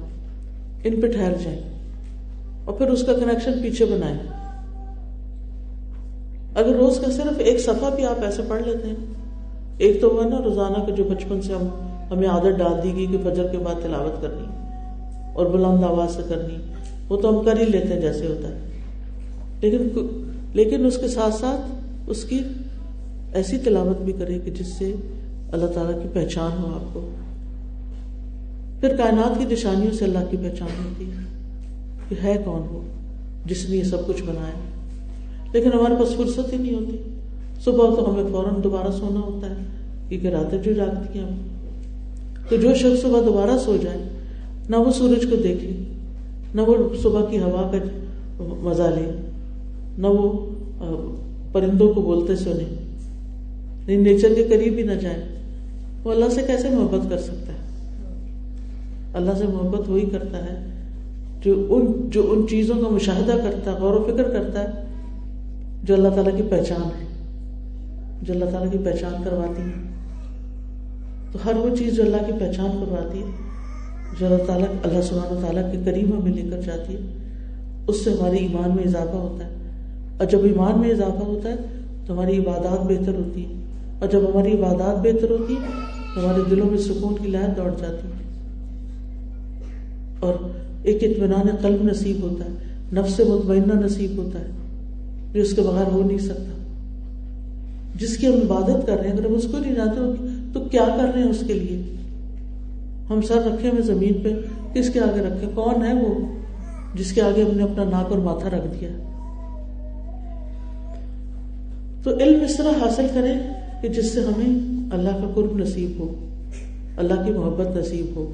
ان پہ ٹھہر جائیں اور پھر اس کا کنیکشن پیچھے بنائیں۔ اگر روز کا صرف ایک صفحہ بھی آپ ایسے پڑھ لیتے ہیں، ایک تو وہ نا روزانہ کا جو بچپن سے ہم، ہمیں عادت ڈال دی گئی کہ فجر کے بعد تلاوت کرنی اور بلند آواز سے کرنی، وہ تو ہم کر ہی لیتے ہیں جیسے ہوتا ہے۔ لیکن لیکن اس کے ساتھ ساتھ اس کی ایسی تلاوت بھی کرے کہ جس سے اللہ تعالیٰ کی پہچان ہو آپ کو۔ پھر کائنات کی نشانیوں سے اللہ کی پہچان ہوتی ہے کہ ہے کون وہ، جس نے یہ سب کچھ بنایا۔ لیکن ہمارے پاس فرصت ہی نہیں ہوتی۔ صبح تو ہمیں فوراً دوبارہ سونا ہوتا ہے، کیونکہ راتیں جو جاگتی ہیں ہم تو جو شخص صبح دوبارہ سو جائے، نہ وہ سورج کو دیکھ لے نہ وہ صبح کی ہوا کا مزہ لے۔ نہ وہ پرندوں کو بولتے سنے نیچر کے قریب ہی نہ جائے وہ اللہ سے کیسے محبت کر سکتا ہے؟ اللہ سے محبت وہی کرتا ہے جو ان جو ان چیزوں کا مشاہدہ کرتا ہے، غور و فکر کرتا ہے، جو اللہ تعالیٰ کی پہچان ہے، جو اللہ تعالیٰ کی پہچان کرواتی ہے۔ تو ہر وہ چیز جو اللہ کی پہچان کرواتی ہے، جو اللہ تعالیٰ، اللہ سبحانہ تعالیٰ کے قریب ہمیں لے کر جاتی ہے، اس سے ہمارے ایمان میں اضافہ ہوتا ہے۔ اور جب ایمان میں اضافہ ہوتا ہے تو ہماری عبادات بہتر ہوتی ہے اور جب ہماری عبادات بہتر ہوتی ہے تو ہمارے دلوں میں سکون کی لہر دوڑ جاتی ہے۔ اور ایک اطمینان قلب نصیب ہوتا ہے، نفس مطمئنہ نصیب ہوتا ہے۔ جو اس کے بغیر ہو نہیں سکتا۔ جس کی ہم عبادت کر رہے ہیں، اگر ہم اس کو نہیں جانتے، تو کیا کر رہے ہیں اس کے لیے؟ ہم سر رکھے ہوئے زمین پہ، کس کے آگے رکھے؟ کون ہے وہ جس کے آگے ہم نے اپنا ناک اور ماتھا رکھ دیا؟ تو علم اس طرح حاصل کریں کہ جس سے ہمیں اللہ کا قرب نصیب ہو، اللہ کی محبت نصیب ہو۔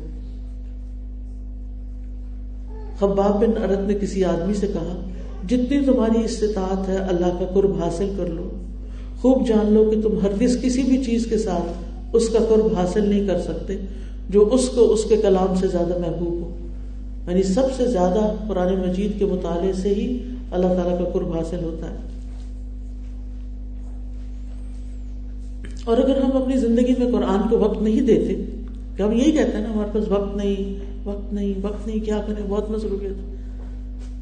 خباب بن ارد نے کسی آدمی سے کہا، جتنی تمہاری استطاعت ہے اللہ کا قرب حاصل کر لو۔ خوب جان لو کہ تم ہرگز کسی بھی چیز کے ساتھ اس کا قرب حاصل نہیں کر سکتے جو اس کو اس کے کلام سے زیادہ محبوب ہو۔ یعنی سب سے زیادہ قرآن مجید کے مطالعے سے ہی اللہ تعالیٰ کا قرب حاصل ہوتا ہے۔ اور اگر ہم اپنی زندگی میں قرآن کو وقت نہیں دیتے، کہ ہم یہی کہتے ہیں نا، ہمارے پاس وقت نہیں وقت نہیں وقت نہیں، کیا کریں؟ بہت مصروفیت۔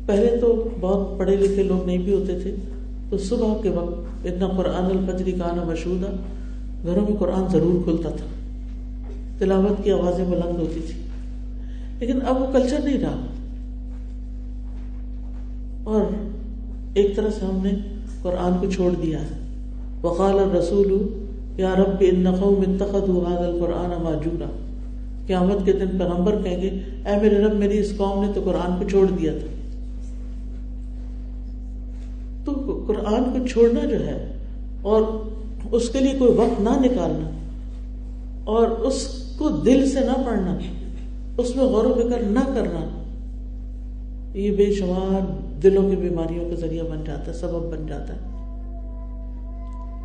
پہلے تو بہت پڑھے لکھے لوگ نہیں بھی ہوتے تھے، تو صبح کے وقت اتنا قرآن الفجری کا آنا مشہور گھروں میں قرآن ضرور کھلتا تھا۔ تلاوت کی آوازیں بلند ہوتی تھی لیکن اب وہ کلچر نہیں رہا۔ اور ایک طرح سے ہم نے قرآن کو چھوڑ دیا۔ ہے وقال الرسول یا رب ان قوم اتخذوا هذا القرآن ماجورا۔ قیامت کے دن پیغمبر کہیں گے، اے میرے رب میری اس قوم نے تو قرآن کو چھوڑ دیا تھا۔ تو قرآن کو چھوڑنا جو ہے، اور اس کے لیے کوئی وقت نہ نکالنا، اور اس کو دل سے نہ پڑھنا، اس میں غور و فکر نہ کرنا، یہ بے شمار دلوں کی بیماریوں کا ذریعہ بن جاتا ہے، سبب بن جاتا ہے۔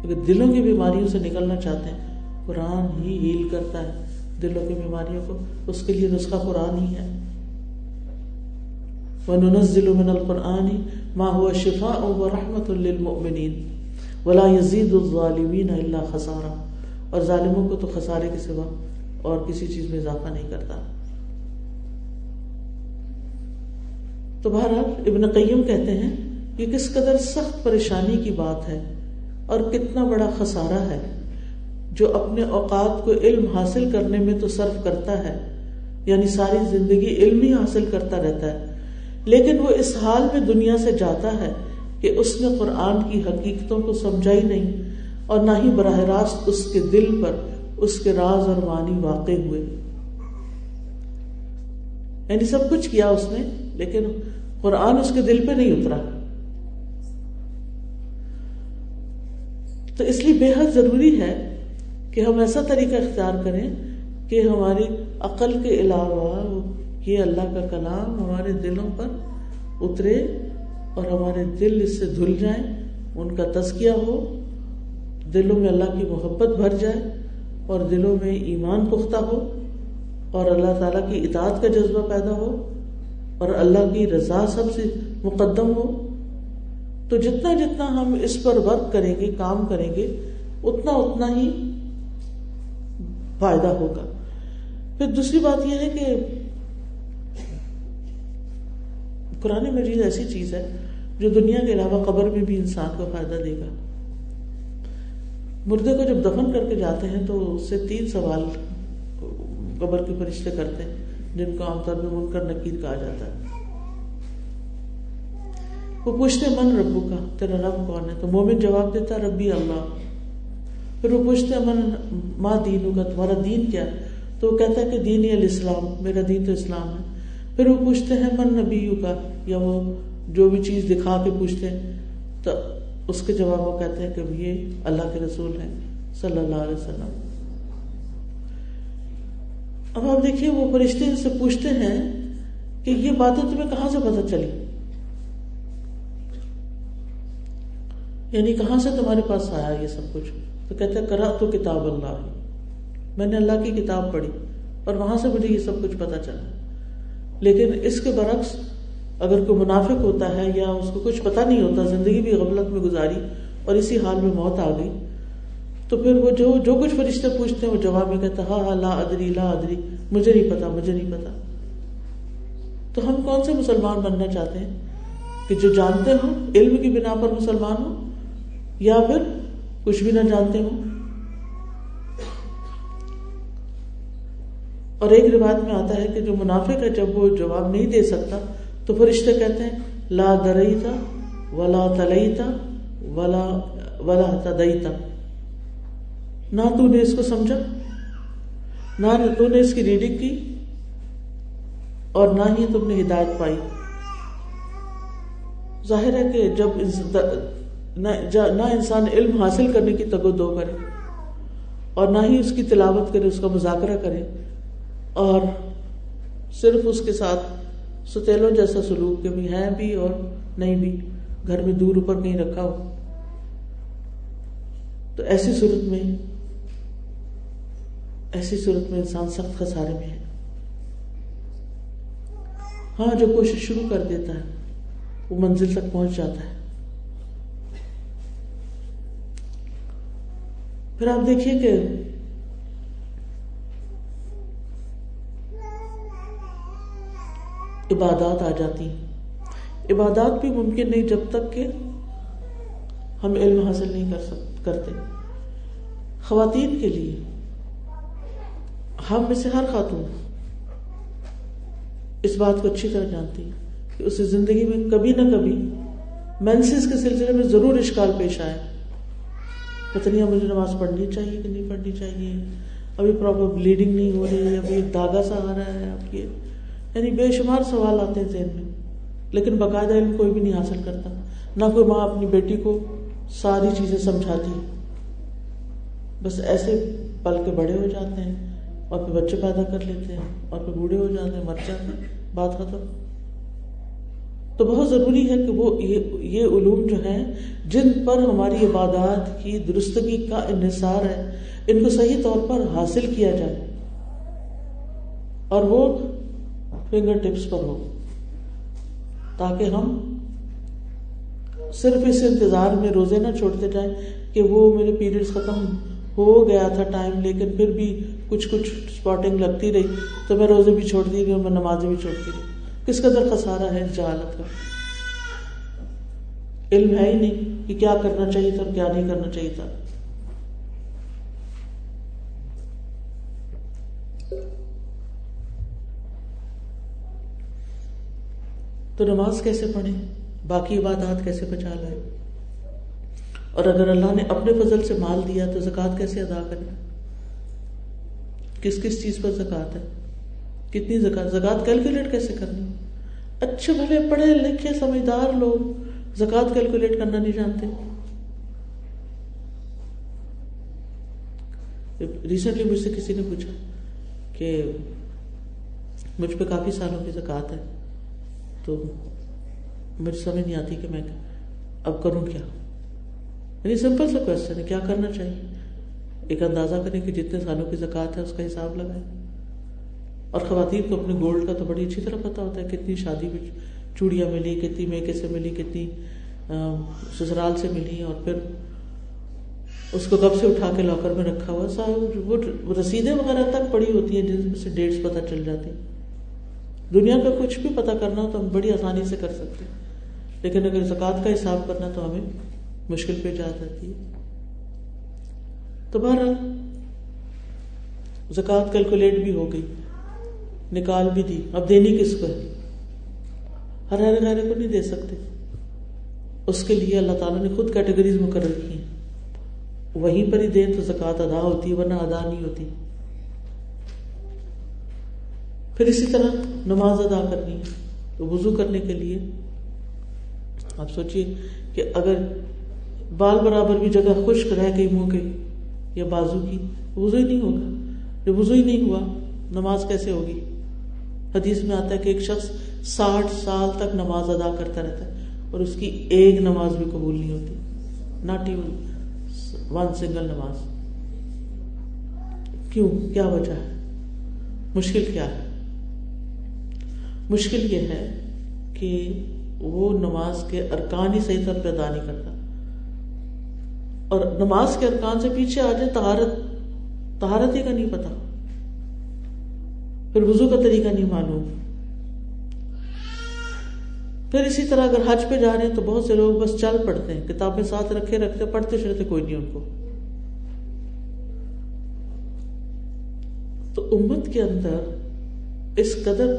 اگر دلوں کی بیماریوں سے نکلنا چاہتے ہیں، قرآن ہی ہیل کرتا ہے۔ دلوں کی بیماریوں کو، اس کے لیے نسخہ قرآن ہی ہے۔ وَنُنَزِّلُ مِنَ الْقُرْآنِ مَا هُوَ شِفَاءٌ وَرَحْمَةٌ لِّلْمُؤْمِنِينَ۔ وَلَا يَزِيدُ الظَّالِمِينَ إِلَّا خَسَارًا۔ اور ظالموں کو تو خسارے کے سوا اور کسی چیز میں اضافہ نہیں کرتا۔ تو بہرحال ابن قیم کہتے ہیں، یہ کس قدر سخت پریشانی کی بات ہے۔ اور کتنا بڑا خسارہ ہے جو اپنے اوقات کو علم حاصل کرنے میں تو صرف کرتا ہے یعنی ساری زندگی علم ہی حاصل کرتا رہتا ہے۔ لیکن وہ اس حال میں دنیا سے جاتا ہے کہ اس نے قرآن کی حقیقتوں کو سمجھا ہی نہیں اور نہ ہی براہ راست اس کے دل پر اس کے راز اور معنی واقع ہوئے۔ یعنی سب کچھ کیا اس نے، لیکن قرآن اس کے دل پہ نہیں اترا۔ تو اس لیے بے حد ضروری ہے کہ ہم ایسا طریقہ اختیار کریں کہ ہماری عقل کے علاوہ یہ اللہ کا کلام ہمارے دلوں پر اترے اور ہمارے دل اس سے دھل جائیں، ان کا تزکیہ ہو، دلوں میں اللہ کی محبت بھر جائے اور دلوں میں ایمان پختہ ہو اور اللہ تعالیٰ کی اطاعت کا جذبہ پیدا ہو اور اللہ کی رضا سب سے مقدم ہو۔ تو جتنا جتنا ہم اس پر ورک کریں گے، کام کریں گے، اتنا اتنا ہی فائدہ ہوگا۔ پھر دوسری بات یہ ہے کہ قرآن مجید ایسی چیز ہے جو دنیا کے علاوہ قبر میں بھی انسان کو فائدہ دے گا۔ مردے کو جب دفن کر کے جاتے ہیں تو اس سے تین سوال قبر کے فرشتے کرتے ہیں، جن کو عام طور پہ من کر کہا جاتا ہے۔ وہ پوچھتے من ربو کا تیرا رب کون ہے؟ تو مومن جواب دیتا ربی اللہ۔ پھر وہ پوچھتے ہیں، من ماں دین ہوگا تمہارا دین کیا تو وہ کہتا ہے کہ دین الاسلام، میرا دین تو اسلام ہے۔ پھر وہ پوچھتے ہیں، من نبی کا یا وہ جو بھی چیز دکھا کے پوچھتے ہیں، تو اس کے جواب وہ کہتے ہیں کہ یہ اللہ کے رسول ہیں، صلی اللہ علیہ وسلم۔ اب آپ دیکھیے، وہ فرشتے ان سے پوچھتے ہیں کہ یہ باتیں تمہیں کہاں سے پتہ چلی؟ یعنی کہاں سے تمہارے پاس آیا یہ سب کچھ؟ تو کہتے کرا تو کتاب اللہ۔ میں نے اللہ کی کتاب پڑھی اور وہاں سے مجھے یہ سب کچھ پتا چلا۔ لیکن اس کے برعکس اگر کوئی منافق ہوتا ہے یا اس کو کچھ پتا نہیں ہوتا، زندگی بھی غفلت میں گزاری اور اسی حال میں موت آ گئی، تو پھر وہ جو جو کچھ فرشتے پوچھتے ہیں، وہ جواب میں کہتا ہاں ہاں لا ادری لا ادری، مجھے نہیں پتا مجھے نہیں پتا تو ہم کون سے مسلمان بننا چاہتے ہیں؟ کہ جو جانتے ہوں، علم کی بنا پر مسلمان ہوں یا پھر کچھ بھی نہ جانتے ہوں۔ اور ایک روایت میں آتا ہے کہ جو منافق ہے جب وہ جواب نہیں دے سکتا تو فرشتے کہتے ہیں، لا درئیتا ولا تلئیتا ولا ولا تدئیتا نہ تو نے اس کو سمجھا، نہ تو نے اس کی ریڈنگ کی، اور نہ ہی تم نے ہدایت پائی۔ ظاہر ہے کہ جب نہ انسان علم حاصل کرنے کی تگو دو کرے اور نہ ہی اس کی تلاوت کرے، اس کا مذاکرہ کرے اور صرف اس کے ساتھ ستیلوں جیسا سلوک کے بھی ہیں بھی اور نہیں بھی، گھر میں دور اوپر کہیں رکھا ہو۔ تو ایسی صورت میں، ایسی صورت میں انسان سخت خسارے میں ہے۔ ہاں جو کوشش شروع کر دیتا ہے، وہ منزل تک پہنچ جاتا ہے۔ پھر آپ دیکھیے کہ عبادات آ جاتی عبادات بھی ممکن نہیں جب تک کہ ہم علم حاصل نہیں کر سک، کرتے۔ خواتین کے لیے ہم میں سے ہر خاتون اس بات کو اچھی طرح جانتی کہ اسے زندگی میں کبھی نہ کبھی مینسز کے سلسلے میں ضرور اشکال پیش آئے۔ پتہ نہیں مجھے نماز پڑھنی چاہیے کہ نہیں پڑھنی چاہیے۔ ابھی پراپر بلیڈنگ نہیں ہو رہی ہے، ابھی دھاگا سا آ رہا ہے آپ کے یعنی بے شمار سوال آتے ہیں ذہن میں، لیکن باقاعدہ علم کوئی بھی نہیں حاصل کرتا۔ نہ کوئی ماں اپنی بیٹی کو ساری چیزیں سمجھاتی بس ایسے پل کے بڑے ہو جاتے ہیں اور پھر بچے پیدا کر لیتے ہیں اور پھر بوڑھے ہو جاتے ہیں مر جاتے ہیں بات ختم۔ تو بہت ضروری ہے کہ وہ یہ علوم جو ہیں، جن پر ہماری عبادات کی درستگی کا انحصار ہے، ان کو صحیح طور پر حاصل کیا جائے۔ اور وہ فنگر ٹپس پر ہو تاکہ ہم صرف اس انتظار میں روزے نہ چھوڑتے جائیں کہ وہ میرے پیریڈس ختم ہو گیا تھا ٹائم لیکن پھر بھی کچھ کچھ اسپاٹنگ لگتی رہی۔ تو میں روزے بھی چھوڑ دی رہی میں نمازیں بھی چھوڑتی رہی۔ کس قدر خسارا ہے جہالت کا؟ علم ہے ہی نہیں کہ کیا کرنا چاہیے تھا اور کیا نہیں کرنا چاہیے تھا۔ تو نماز کیسے پڑھیں؟ باقی عبادات کیسے بچا لائے اور اگر اللہ نے اپنے فضل سے مال دیا تو زکوٰۃ کیسے ادا کرے کس کس چیز پر زکوٰۃ ہے؟ کتنی زکات زکات کیلکولیٹ کیسے کرنی اچھے بھلے پڑھے لکھے سمجھدار لوگ زکات کیلکولیٹ کرنا نہیں جانتے۔ ریسنٹلی مجھ سے کسی نے پوچھا کہ مجھ پہ کافی سالوں کی زکات ہے، تو مجھے سمجھ نہیں آتی کہ میں اب کروں کیا۔ یعنی سمپل سا کوشچن ہے، کیا کرنا چاہیے؟ ایک اندازہ کریں کہ جتنے سالوں کی زکات ہے، اس کا حساب لگائیں۔ اور خواتین کو اپنے گولڈ کا تو بڑی اچھی طرح پتا ہوتا ہے کتنی شادی میں چوڑیاں ملی، کتنی میکے سے ملی، کتنی سسرال سے ملی اور پھر اس کو کب سے اٹھا کے لاکر میں رکھا ہوا وہ رسیدیں وغیرہ تک پڑی ہوتی ہیں جن میں سے ڈیٹس پتہ چل جاتی ہیں۔ دنیا کا کچھ بھی پتا کرنا ہو تو ہم بڑی آسانی سے کر سکتے ہیں۔ لیکن اگر زکوٰۃ کا حساب کرنا تو ہمیں مشکل پہ جا جاتی ہے۔ تو بہرحال، زکوٰۃ کیلکولیٹ بھی ہو گئی۔ نکال بھی دی۔ اب دینی کس کو ہے؟ ہر ہر گہرے کو نہیں دے سکتے۔ اس کے لیے اللہ تعالیٰ نے خود کیٹیگریز مقرر کی ہیں۔ وہیں پر ہی دیں تو زکوٰۃ ادا ہوتی ہے، ورنہ ادا نہیں ہوتی۔ پھر اسی طرح نماز ادا کرنی ہے۔ تو وضو کرنے کے لیے آپ سوچیے کہ اگر بال برابر بھی جگہ خشک رہ گئی منہ کے یا بازو کی وضو ہی نہیں ہوگا۔ جب وضو ہی نہیں ہوا، نماز کیسے ہوگی؟ حدیث میں آتا ہے کہ ایک شخص ساٹھ سال تک نماز ادا کرتا رہتا ہے اور اس کی ایک نماز بھی قبول نہیں ہوتی۔ ناٹ ایون ون سنگل نماز۔ کیوں؟ کیا وجہ ہے؟ مشکل کیا ہے؟ مشکل یہ ہے کہ وہ نماز کے ارکان ہی صحیح طور پہ ادا نہیں کرتا۔ اور نماز کے ارکان سے پیچھے آ جائے تہارت تہارت ہی کا نہیں پتا۔ پھر وضو کا طریقہ نہیں معلوم۔ پھر اسی طرح اگر حج پہ جا رہے ہیں تو بہت سے لوگ بس چل پڑتے ہیں، کتابیں ساتھ رکھے رکھتے پڑھتے چڑھتے کوئی نہیں ان کو۔ تو امت کے اندر اس قدر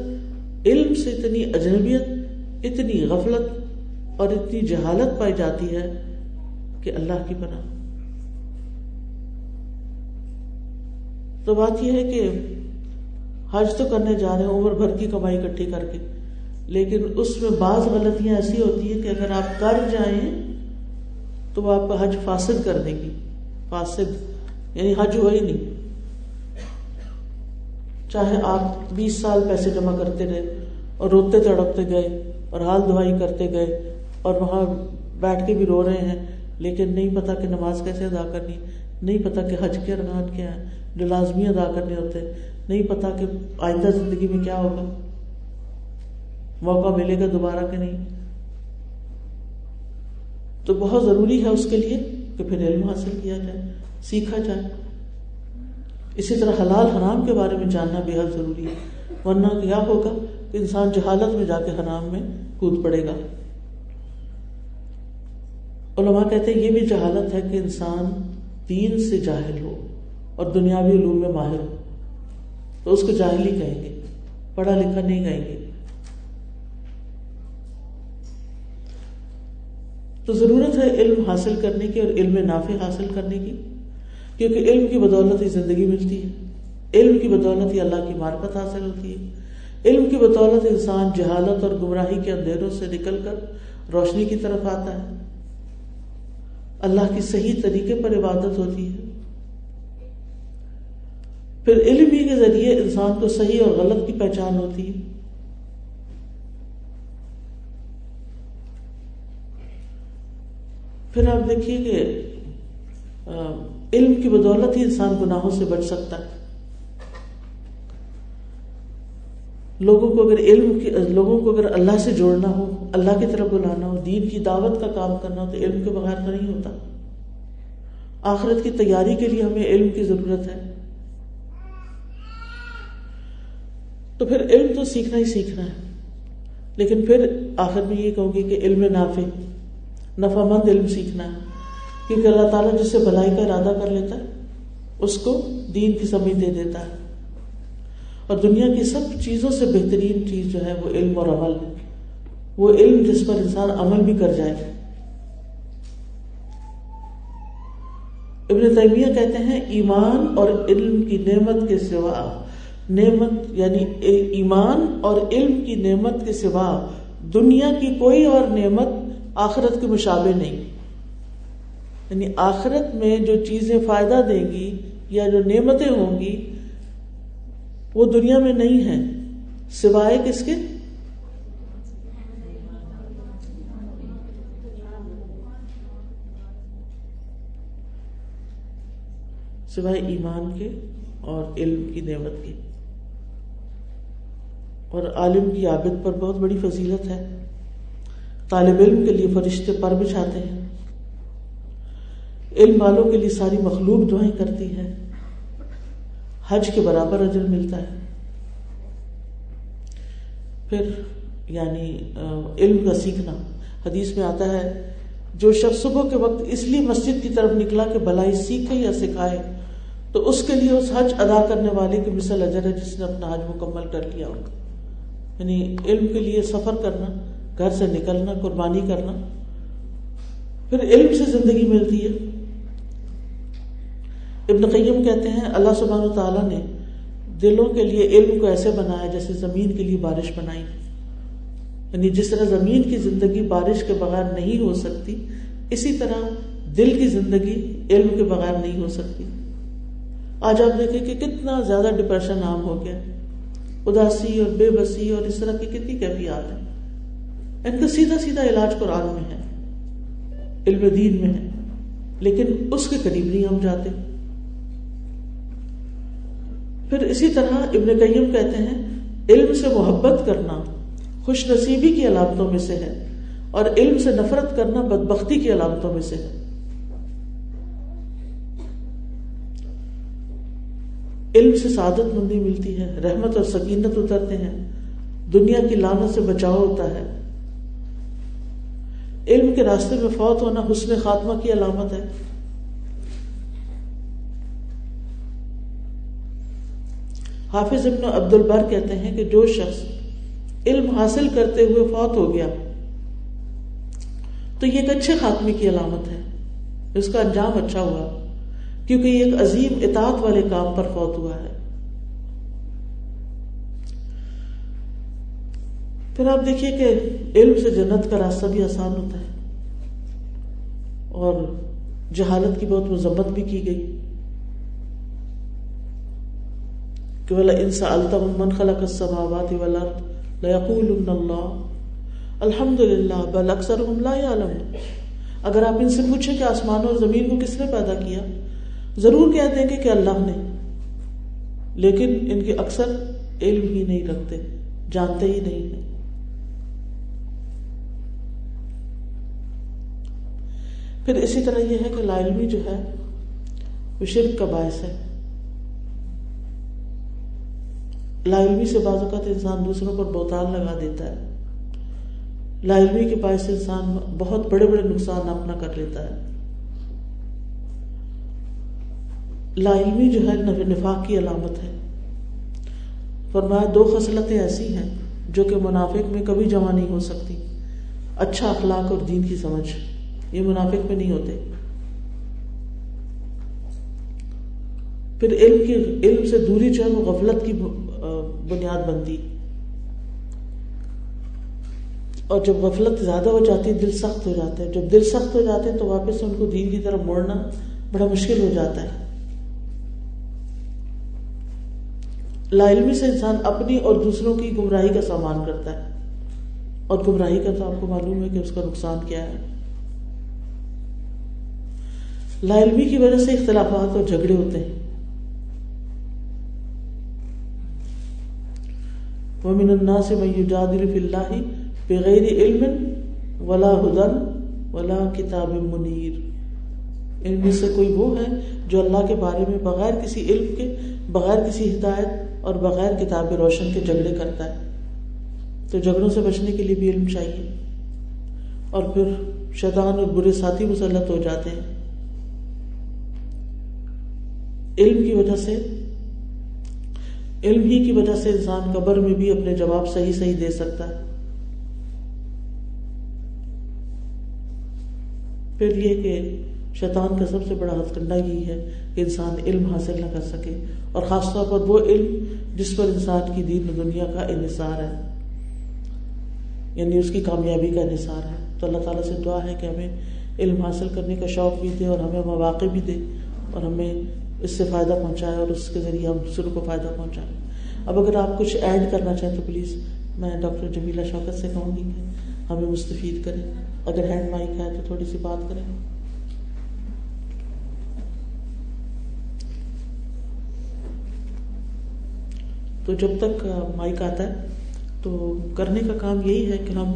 علم سے اتنی اجنبیت، اتنی غفلت اور اتنی جہالت پائی جاتی ہے کہ اللہ کی بنا تو بات یہ ہے کہ حج تو کرنے جا رہے ہیں، عمر بھر کی کمائی اکٹھی کر کے۔ لیکن اس میں بعض غلطیاں ایسی ہوتی ہیں کہ اگر آپ کر جائیں تو وہ آپ کا حج فاسد کر دے گی۔ فاسد یعنی حج ہوا ہی نہیں۔ چاہے آپ بیس سال پیسے جمع کرتے رہے اور روتے تڑپتے گئے اور حال دعائی کرتے گئے اور وہاں بیٹھ کے بھی رو رہے ہیں، لیکن نہیں پتا کہ نماز کیسے ادا کرنی، نہیں پتا کہ حج کے ارکان کیا ہے جو لازمی ادا کرنے ہوتے۔ نہیں پتا کہ آئندہ زندگی میں کیا ہوگا۔ موقع ملے گا دوبارہ کہ نہیں۔ تو بہت ضروری ہے اس کے لیے کہ پھر علم حاصل کیا جائے، سیکھا جائے۔ اسی طرح حلال حرام کے بارے میں جاننا بے حد ضروری ہے، ورنہ کیا ہوگا کہ انسان جہالت میں جا کے حرام میں کود پڑے گا۔ علماء کہتے ہیں یہ بھی جہالت ہے کہ انسان دین سے جاہل ہو اور دنیاوی علوم میں ماہر ہو۔ تو اس کو جاہل ہی کہیں گے، پڑھا لکھا نہیں کہیں گے۔ تو ضرورت ہے علم حاصل کرنے کی اور علم نافع حاصل کرنے کی، کیونکہ علم کی بدولت ہی زندگی ملتی ہے۔ علم کی بدولت ہی اللہ کی معرفت حاصل ہوتی ہے۔ علم کی بدولت انسان جہالت اور گمراہی کے اندھیروں سے نکل کر روشنی کی طرف آتا ہے۔ اللہ کی صحیح طریقے پر عبادت ہوتی ہے۔ پھر علم ہی کے ذریعے انسان کو صحیح اور غلط کی پہچان ہوتی ہے۔ پھر آپ دیکھیے کہ علم کی بدولت ہی انسان گناہوں سے بچ سکتا ہے۔ لوگوں کو اگر علم کی، لوگوں کو اگر اللہ سے جوڑنا ہو، اللہ کی طرف بلانا ہو، دین کی دعوت کا کام کرنا ہو، تو علم کے بغیر تو نہیں ہوتا۔ آخرت کی تیاری کے لیے ہمیں علم کی ضرورت ہے۔ تو پھر علم تو سیکھنا ہی سیکھنا ہے۔ لیکن پھر آخر میں یہ کہوں گی کہ علم نافع نفع مند علم سیکھنا ہے۔ کیونکہ اللہ تعالیٰ جس سے بھلائی کا ارادہ کر لیتا ہے، اس کو دین کی سمجھ دے دیتا ہے۔ اور دنیا کی سب چیزوں سے بہترین چیز جو ہے وہ علم اور عمل۔ ہے وہ علم جس پر انسان عمل بھی کر جائے۔ ابن تیمیہ کہتے ہیں، ایمان اور علم کی نعمت کے سوا نعمت یعنی ایمان اور علم کی نعمت کے سوا دنیا کی کوئی اور نعمت آخرت کے مشابے نہیں۔ یعنی آخرت میں جو چیزیں فائدہ دیں گی یا جو نعمتیں ہوں گی، وہ دنیا میں نہیں ہے سوائے کس کے؟ سوائے ایمان کے اور علم کی نعمت کی اور عالم کی عابد پر بہت بڑی فضیلت ہے۔ طالب علم کے لیے فرشتے پر بچھاتے ہیں۔ علم والوں کے لیے ساری مخلوق دعائیں کرتی ہے۔ حج کے برابر اجر ملتا ہے۔ پھر یعنی علم کا سیکھنا۔ حدیث میں آتا ہے، جو شخص صبح کے وقت اس لیے مسجد کی طرف نکلا کہ بھلائی سیکھے یا سکھائے، تو اس کے لیے اس حج ادا کرنے والے کی مثل اجر ہے جس نے اپنا حج مکمل کر لیا۔ ہوگا یعنی علم کے لیے سفر کرنا، گھر سے نکلنا، قربانی کرنا، پھر علم سے زندگی ملتی ہے۔ ابن قیم کہتے ہیں، اللہ سبحانہ تعالیٰ نے دلوں کے لیے علم کو ایسے بنایا جیسے زمین کے لیے بارش بنائی۔ یعنی جس طرح زمین کی زندگی بارش کے بغیر نہیں ہو سکتی، اسی طرح دل کی زندگی علم کے بغیر نہیں ہو سکتی۔ آج آپ دیکھیں کہ کتنا زیادہ ڈپریشن عام ہو گیا۔ اداسی اور بے بسی اور اس طرح کی کتنی کیفیات ہیں؟ ان کا سیدھا سیدھا علاج قرآن میں ہے، علم دین میں ہے، لیکن اس کے قریب نہیں ہم جاتے۔ پھر اسی طرح ابن قیم کہتے ہیں، علم سے محبت کرنا خوش نصیبی کی علامتوں میں سے ہے اور علم سے نفرت کرنا بدبختی کی علامتوں میں سے ہے۔ علم سے سعادت مندی ملتی ہے، رحمت اور سکینت اترتے ہیں۔ دنیا کی لانت سے بچاؤ ہوتا ہے۔ علم کے راستے میں فوت ہونا حسن خاتمہ کی علامت ہے۔ حافظ ابن عبد البر کہتے ہیں کہ جو شخص علم حاصل کرتے ہوئے فوت ہو گیا، تو یہ ایک اچھے خاتمے کی علامت ہے۔ اس کا انجام اچھا ہوا۔ کیونکہ یہ ایک عظیم اطاعت والے کام پر فوت ہوا ہے۔ پھر آپ دیکھیے کہ علم سے جنت کا راستہ بھی آسان ہوتا ہے۔ اور جہالت کی بہت مذمت بھی کی گئی۔ کہ بلا انسا من خلق السماوات والارض لیقولن اللہ الحمد للہ بل اکثر لا يعلم اگر آپ ان سے پوچھیں کہ آسمان اور زمین کو کس نے پیدا کیا ضرور کہہ دیں گے کہ اللہ نے، لیکن ان کے اکثر علم ہی نہیں رکھتے، جانتے ہی نہیں ہیں۔ پھر اسی طرح یہ ہے کہ لا علمی جو ہے، وہ شرک کا باعث ہے۔ لا علمی سے بعض اوقات انسان دوسروں پر بوتال لگا دیتا ہے۔ لا علمی کے باعث انسان بہت بڑے بڑے نقصان اپنا کر لیتا ہے۔ لا علمی جو ہے نفاق کی علامت ہے۔ فرمایا دو خصلتیں ایسی ہیں جو کہ منافق میں کبھی جمع نہیں ہو سکتی۔ اچھا اخلاق اور دین کی سمجھ۔ یہ منافق میں نہیں ہوتے۔ پھر علم کی علم سے دوری جو ہے وہ غفلت کی بنیاد بنتی۔ اور جب غفلت زیادہ ہو جاتی ہے، دل سخت ہو جاتا ہے۔ جب دل سخت ہو جاتے ہیں تو واپس ان کو دین کی طرف موڑنا بڑا مشکل ہو جاتا ہے۔ لا علمی سے انسان اپنی اور دوسروں کی گمراہی کا سامان کرتا ہے۔ اور گمراہی کا تو آپ کو معلوم ہے کہ اس کا نقصان کیا ہے۔ لا علمی کی وجہ سے اختلافات اور جھگڑے ہوتے ہیں۔ ومن الناس من يجادل في الله بغیر علم ولا هدى ولا کتاب منیر ان میں سے کوئی وہ ہے جو اللہ کے بارے میں بغیر کسی علم کے، بغیر کسی ہدایت اور بغیر کتاب روشن کے جھگڑے کرتا ہے۔ تو جھگڑوں سے بچنے کے لیے بھی علم چاہیے۔ اور پھر شیطان اور برے ساتھی مسلط ہو جاتے ہیں۔ علم کی وجہ سے علم ہی کی وجہ سے انسان قبر میں بھی اپنے جواب صحیح صحیح دے سکتا ہے۔ پھر یہ کہ شیطان کا سب سے بڑا ہتھکنڈا یہی ہے کہ انسان علم حاصل نہ کر سکے اور خاص طور پر وہ علم جس پر انسان کی دین دنیا کا انحصار ہے یعنی اس کی کامیابی کا انحصار ہے۔ تو اللہ تعالیٰ سے دعا ہے کہ ہمیں علم حاصل کرنے کا شوق بھی دے اور ہمیں مواقع بھی دے اور ہمیں اس سے فائدہ پہنچائے اور اس کے ذریعے ہم دوسروں کو فائدہ پہنچائیں اب اگر آپ کچھ ایڈ کرنا چاہیں تو پلیز میں ڈاکٹر جمیلہ شوکت سے کہوں گی کہ ہمیں مستفید کریں۔ اگر ہینڈ مائک ہے تو تھوڑی سی بات کریں۔ تو جب تک مائک آتا ہے، تو کرنے کا کام یہی ہے کہ ہم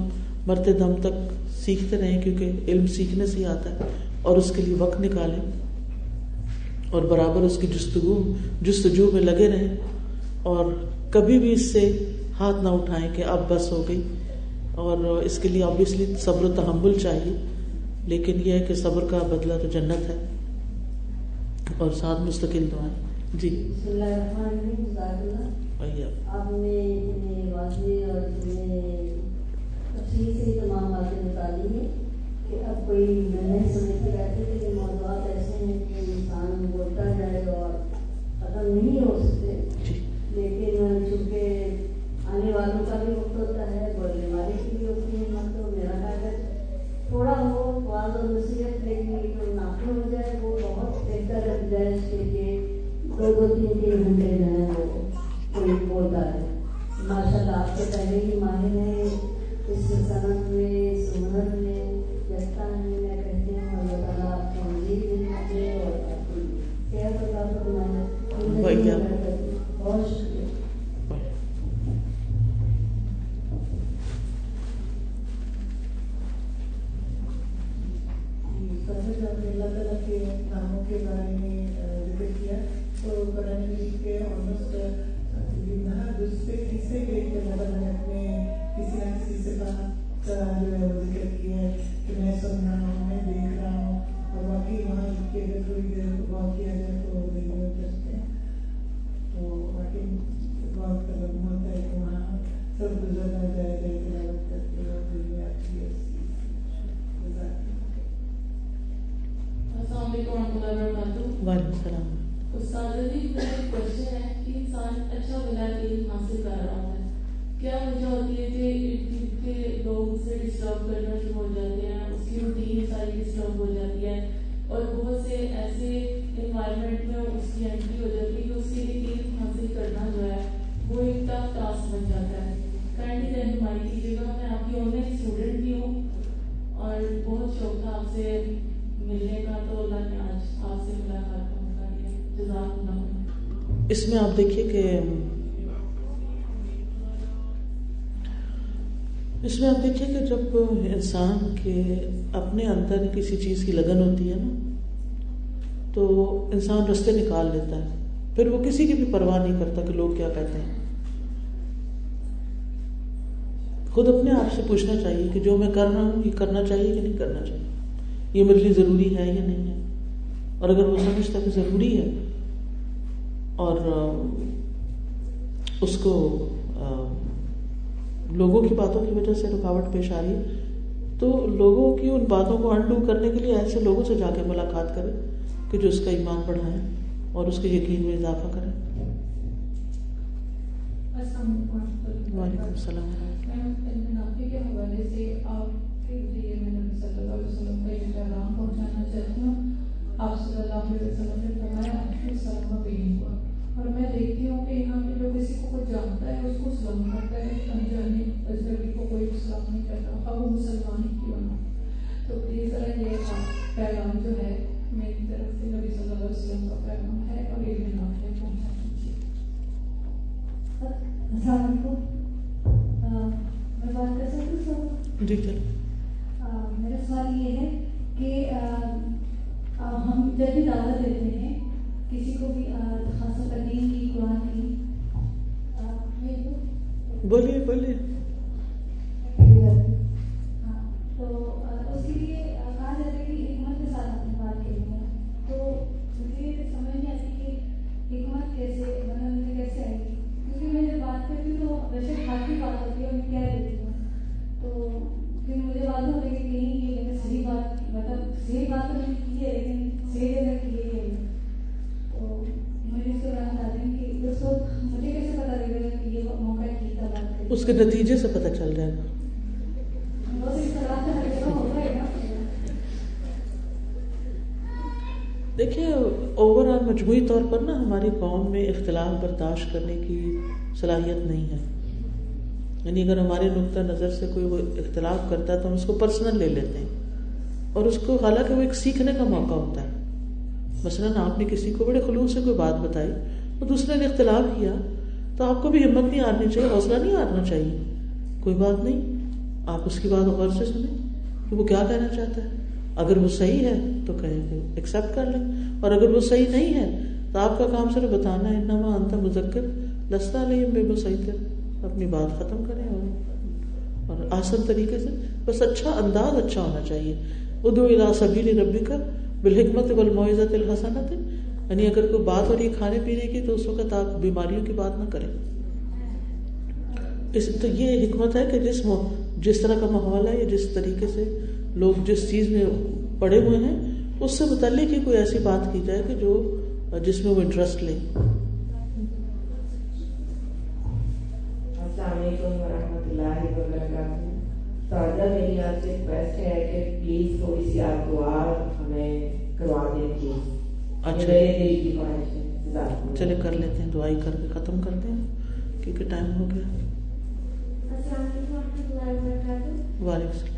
مرتے دم تک سیکھتے رہیں، کیونکہ علم سیکھنے سے ہی آتا ہے، اور اس کے لیے وقت نکالیں، اور برابر اس کی جستگو جستجو میں لگے رہیں، اور کبھی بھی اس سے ہاتھ نہ اٹھائیں کہ اب بس ہو گئی، اور اس کے لیے آبویسلی صبر و تحمل چاہیے، لیکن یہ ہے کہ صبر کا بدلہ تو جنت ہے، اور ساتھ مستقل دعائیں۔ جی۔ آپ نے واضح اور تفصیل سے تمام باتیں بتا دی ہیں کہ اب کوئی سمجھتے رہتے کہ موضوعات ایسے ہیں کہ انسان بولتا جائے اور ختم نہیں ہو سکتے جی۔ لیکن چونکہ آنے والوں کا بھی وقت ہوتا ہے بولنے والے کی بھی ہوتی ہے تو میرا خیال ہے تھوڑا وہ واضح اور نصیحت لیکن جو ہو جائے وہ بہت بہتر لگ جائے اس کے لیے دو دو تین تین گھنٹے ہے ماشاء اللہ آپ سے پہلے ہی ماہر ہیں۔ اس سنت میں سنت میں سے بات کا جو ہے وہ ذکر کیا ہے کہ میں سن رہا ہوں میں دیکھ رہا ہوں اور باقی وہاں لکھ کے اگر تھوڑی دیر غور کیا جائے تو دیکھنے کرتے ہیں تو باقی بہت قدم ہوتا ہے کہ وہاں سب گزرنا جائے جائے تلاوت کرتے اور دل میں آتی ہے السلام علیکم ورحمۃ اللہ وبرکاتہ وعلیکم السلام استاد جی میرا کوشچن ہے کہ انسان اچھا بلا علم حاصل کر رہا ہے کیا وجہ ہوتی ڈسٹرب کرنا شروع ہو جاتے ہیں، اس کی روٹین ساری ڈسٹرب ہو جاتی ہے اور بہت سے ایسے انوائرمنٹ میں اس کی انٹری ہو جاتی ہے کہ اس کے لیے علم حاصل کرنا جو ہے، وہ ایک ٹف ٹاسک بن جاتا ہے۔ کائنڈلی رہنمائی کیجیے گا میں آپ کی آن لائن اسٹوڈنٹ بھی ہوں اور بہت شوق تھا آپ سے ملنے کا، تو اللہ نے آج آپ سے ملاقات کا موقع دیا جزاک اللہ اس میں آپ دیکھیے کہ اس میں آپ دیکھیے کہ جب انسان کے اپنے اندر کسی چیز کی لگن ہوتی ہے نا، تو انسان رستے نکال لیتا ہے۔ پھر وہ کسی کی بھی پرواہ نہیں کرتا کہ لوگ کیا کہتے ہیں۔ خود اپنے آپ سے پوچھنا چاہیے کہ جو میں کر رہا ہوں، یہ کرنا چاہیے کہ نہیں کرنا چاہیے؟ یہ میرے لیے ضروری ہے یا نہیں ہے؟ اور اگر وہ سمجھتا کہ ضروری ہے اور اس کو لوگوں کی باتوں کی وجہ سے رکاوٹ پیش آ رہی ہے۔ تو لوگوں کی ان باتوں کو انڈو کرنے کے لیے ایسے لوگوں سے جا کے ملاقات کرے کہ جو اس کا ایمان بڑھائیں اور اس کے یقین میں اضافہ کریں۔ وعلیکم السلام۔ اس کے نتیجے سے پتہ چل جائے گا دیکھیے اوور آل مجموعی طور پر نا ہماری قوم میں اختلاف برداشت کرنے کی صلاحیت نہیں ہے۔ یعنی اگر ہمارے نقطۂ نظر سے کوئی وہ اختلاف کرتا ہے تو ہم اس کو پرسنل لے لیتے ہیں۔ اور اس کو حالانکہ وہ ایک سیکھنے کا موقع ہوتا ہے۔ مثلاً آپ نے کسی کو بڑے خلوص سے کوئی بات بتائی اور دوسرے نے اختلاف کیا۔ تو آپ کو بھی ہمت نہیں ہارنی چاہیے، حوصلہ نہیں ہارنا چاہیے۔ کوئی بات نہیں، آپ اس کی بات غور سے سنیں کہ وہ کیا کہنا چاہتا ہے۔ اگر وہ صحیح ہے تو کہیں کہ ایکسیپٹ کر لیں۔ اور اگر وہ صحیح نہیں ہے تو آپ کا کام صرف بتانا ہے، انما انت مذکر، لستا علیہم بے مسیطر اپنی بات ختم کریں اور اور آسن طریقے سے، بس اچھا انداز اچھا ہونا چاہیے۔ ادو الا سبیل ربی کا بالحکمت بالمعزت الحسنت یعنی اگر کوئی بات ہو رہی ہے کھانے پینے کی تو اس وقت آپ بیماریوں کی بات نہ کریں۔ اس تو یہ حکمت ہے کہ جس جس طرح کا ماحول ہے یا جس طریقے سے لوگ جس چیز میں پڑے ہوئے ہیں، اس سے متعلق ہی کوئی ایسی بات کی جائے کہ جو جس میں وہ انٹرسٹ لے السلام علیکم ورحمۃ اللہ وبرکاتہ۔ تازہ میری آپ سے ریکویسٹ ہے کہ پلیز تھوڑی سی آپ دعا ہمیں کروا دیں۔ پلیز اچھا۔ چلے کر لیتے ہیں دعائی کر کے ختم کرتے ہیں کیونکہ ٹائم ہو گیا. وعلیکم السلام.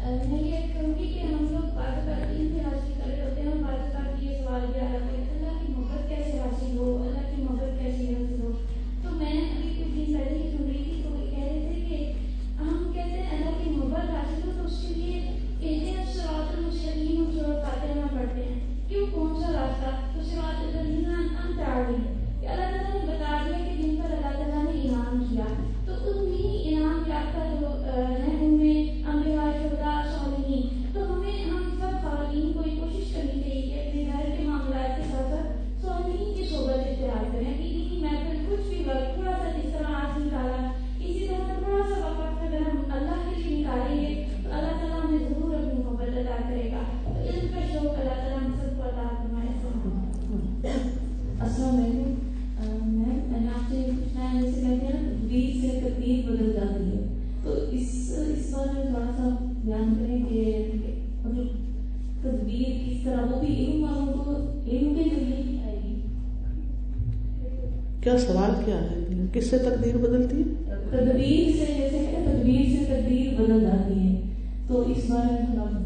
کیا سوال کیا ہے؟ کس سے تقدیر بدلتی ہے؟ تدبیر سے جیسے کہ تدبیر سے تقدیر بدل جاتی ہے۔ تو اس بارے میں تھوڑا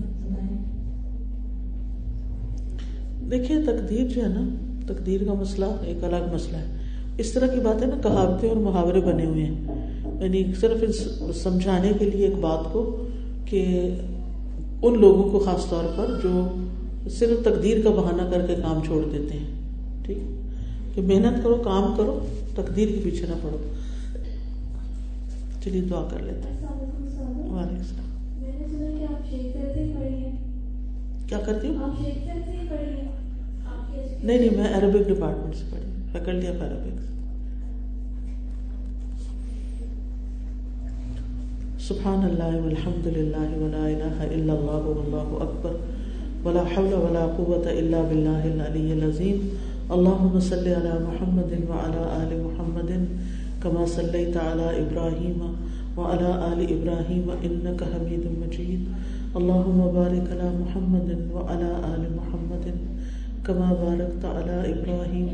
دیکھیے تقدیر جو ہے نا تقدیر کا مسئلہ ایک الگ مسئلہ ہے۔ اس طرح کی باتیں نا کہاوتیں اور محاورے بنے ہوئے ہیں۔ یعنی صرف سمجھانے کے لیے ایک بات کو کہ ان لوگوں کو خاص طور پر جو صرف تقدیر کا بہانہ کر کے کام چھوڑ دیتے ہیں ٹھیک کہ محنت کرو کام کرو تقدیر کے پیچھے نہ پڑو۔ چلیے دعا کر لیتے ہیں۔ وعلیکم السلام۔ کیا کرتی ہوں نہیں نہیں میں عربک ڈپارٹمنٹ سے پڑھی فیکلٹی آف عربک سبحان اللہ والحمد للہ ولا الہ الا اللہ واللہ اکبر۔ ولا حول ولا قوة إلا بالله العلي العظيم. اللهم صل على محمد وعلى آل محمد كما صليت على إبراهيم وعلى آل إبراهيم إنك حميد مجيد. اللهم بارك على محمد وعلى آل محمد كما باركت على إبراهيم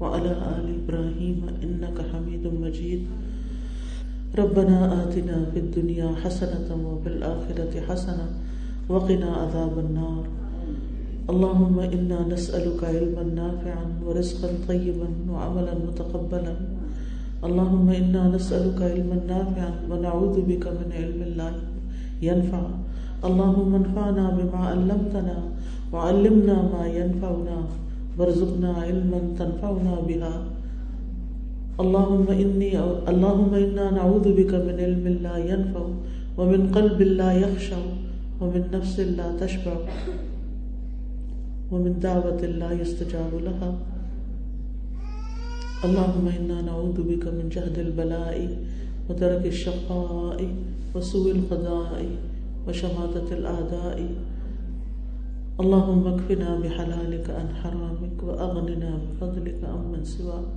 وعلى آل إبراهيم إنك حميد مجيد. ربنا آتنا في الدنيا حسنة وفي الآخرة حسنة وقنا عذاب النار. اللهم انا نسالك علما نافعا ورزقا طيبا وعملا متقبلا. اللهم انا نسالك علما نافعا ونعوذ بك من علم لا ينفع. اللهم انفعنا بما علمتنا وعلمنا ما ينفعنا. وارزقنا علما تنفعنا بها. اللهم اني اللهم انا نعوذ بك من علم لا ينفع ومن قلب لا يخشع. ومن نفس لا تشبع ومن دعوة لا يستجاب لها. اللهم إنا نعوذ بك من جهد البلاء ودرك الشقاء وسوء القضاء وشماتة الأعداء. اللهم اكفنا بحلالك عن حرامك وأغننا بفضلك عمن سواك.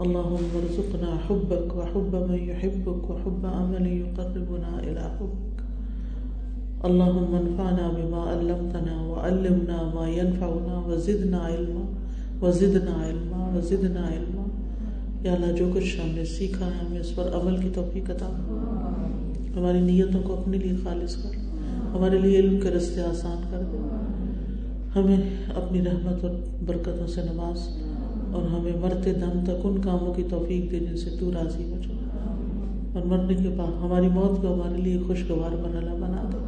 اللهم ارزقنا حبك وحب من يحبك وحب عمل يقربنا إلى حبك. اللهم انفعنا بما علمتنا وعلمنا ما ينفعنا وزدنا علما وزدنا علما وزدنا علما۔ یا اللہ، جو کچھ ہم نے سیکھا ہے، ہمیں اس پر عمل کی توفیق عطا ہماری نیتوں کو اپنے لیے خالص کر۔ ہمارے لیے علم کے رستے آسان کر دے۔ ہمیں اپنی رحمت اور برکتوں سے نواز اور ہمیں مرتے دم تک ان کاموں کی توفیق دے جن سے تو راضی ہو جائے اور مرنے کے بعد ہماری موت کو ہمارے لیے خوشگوار مرحلہ بنا دے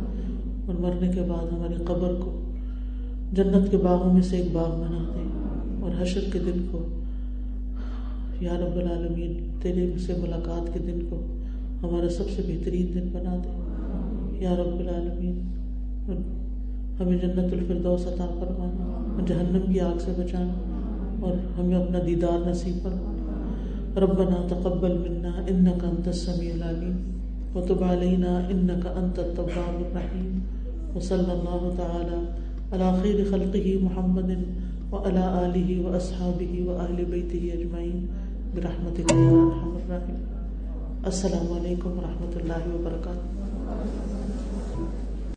اور مرنے کے بعد ہماری قبر کو جنت کے باغوں میں سے ایک باغ بنا دے اور حشر کے دن کو، یا رب العالمین، تیرے سے ملاقات کے دن کو ہمارا سب سے بہترین دن بنا دے یا رب العالمین اور ہمیں جنت الفردوس عطا فرمانا، جہنم کی آگ سے بچانا اور ہمیں اپنا دیدار نصیب فرمانا۔ ربنا تقبل منا انك انت السميع العليم وتب علينا انك انت التواب الرحيم وصلى الله تعالى على خير خلقه محمد وعلى آله وأصحابه وأهل بيته أجمعين برحمتك يا أرحم الراحمين. السلام علیکم ورحمۃ اللہ وبرکاتہ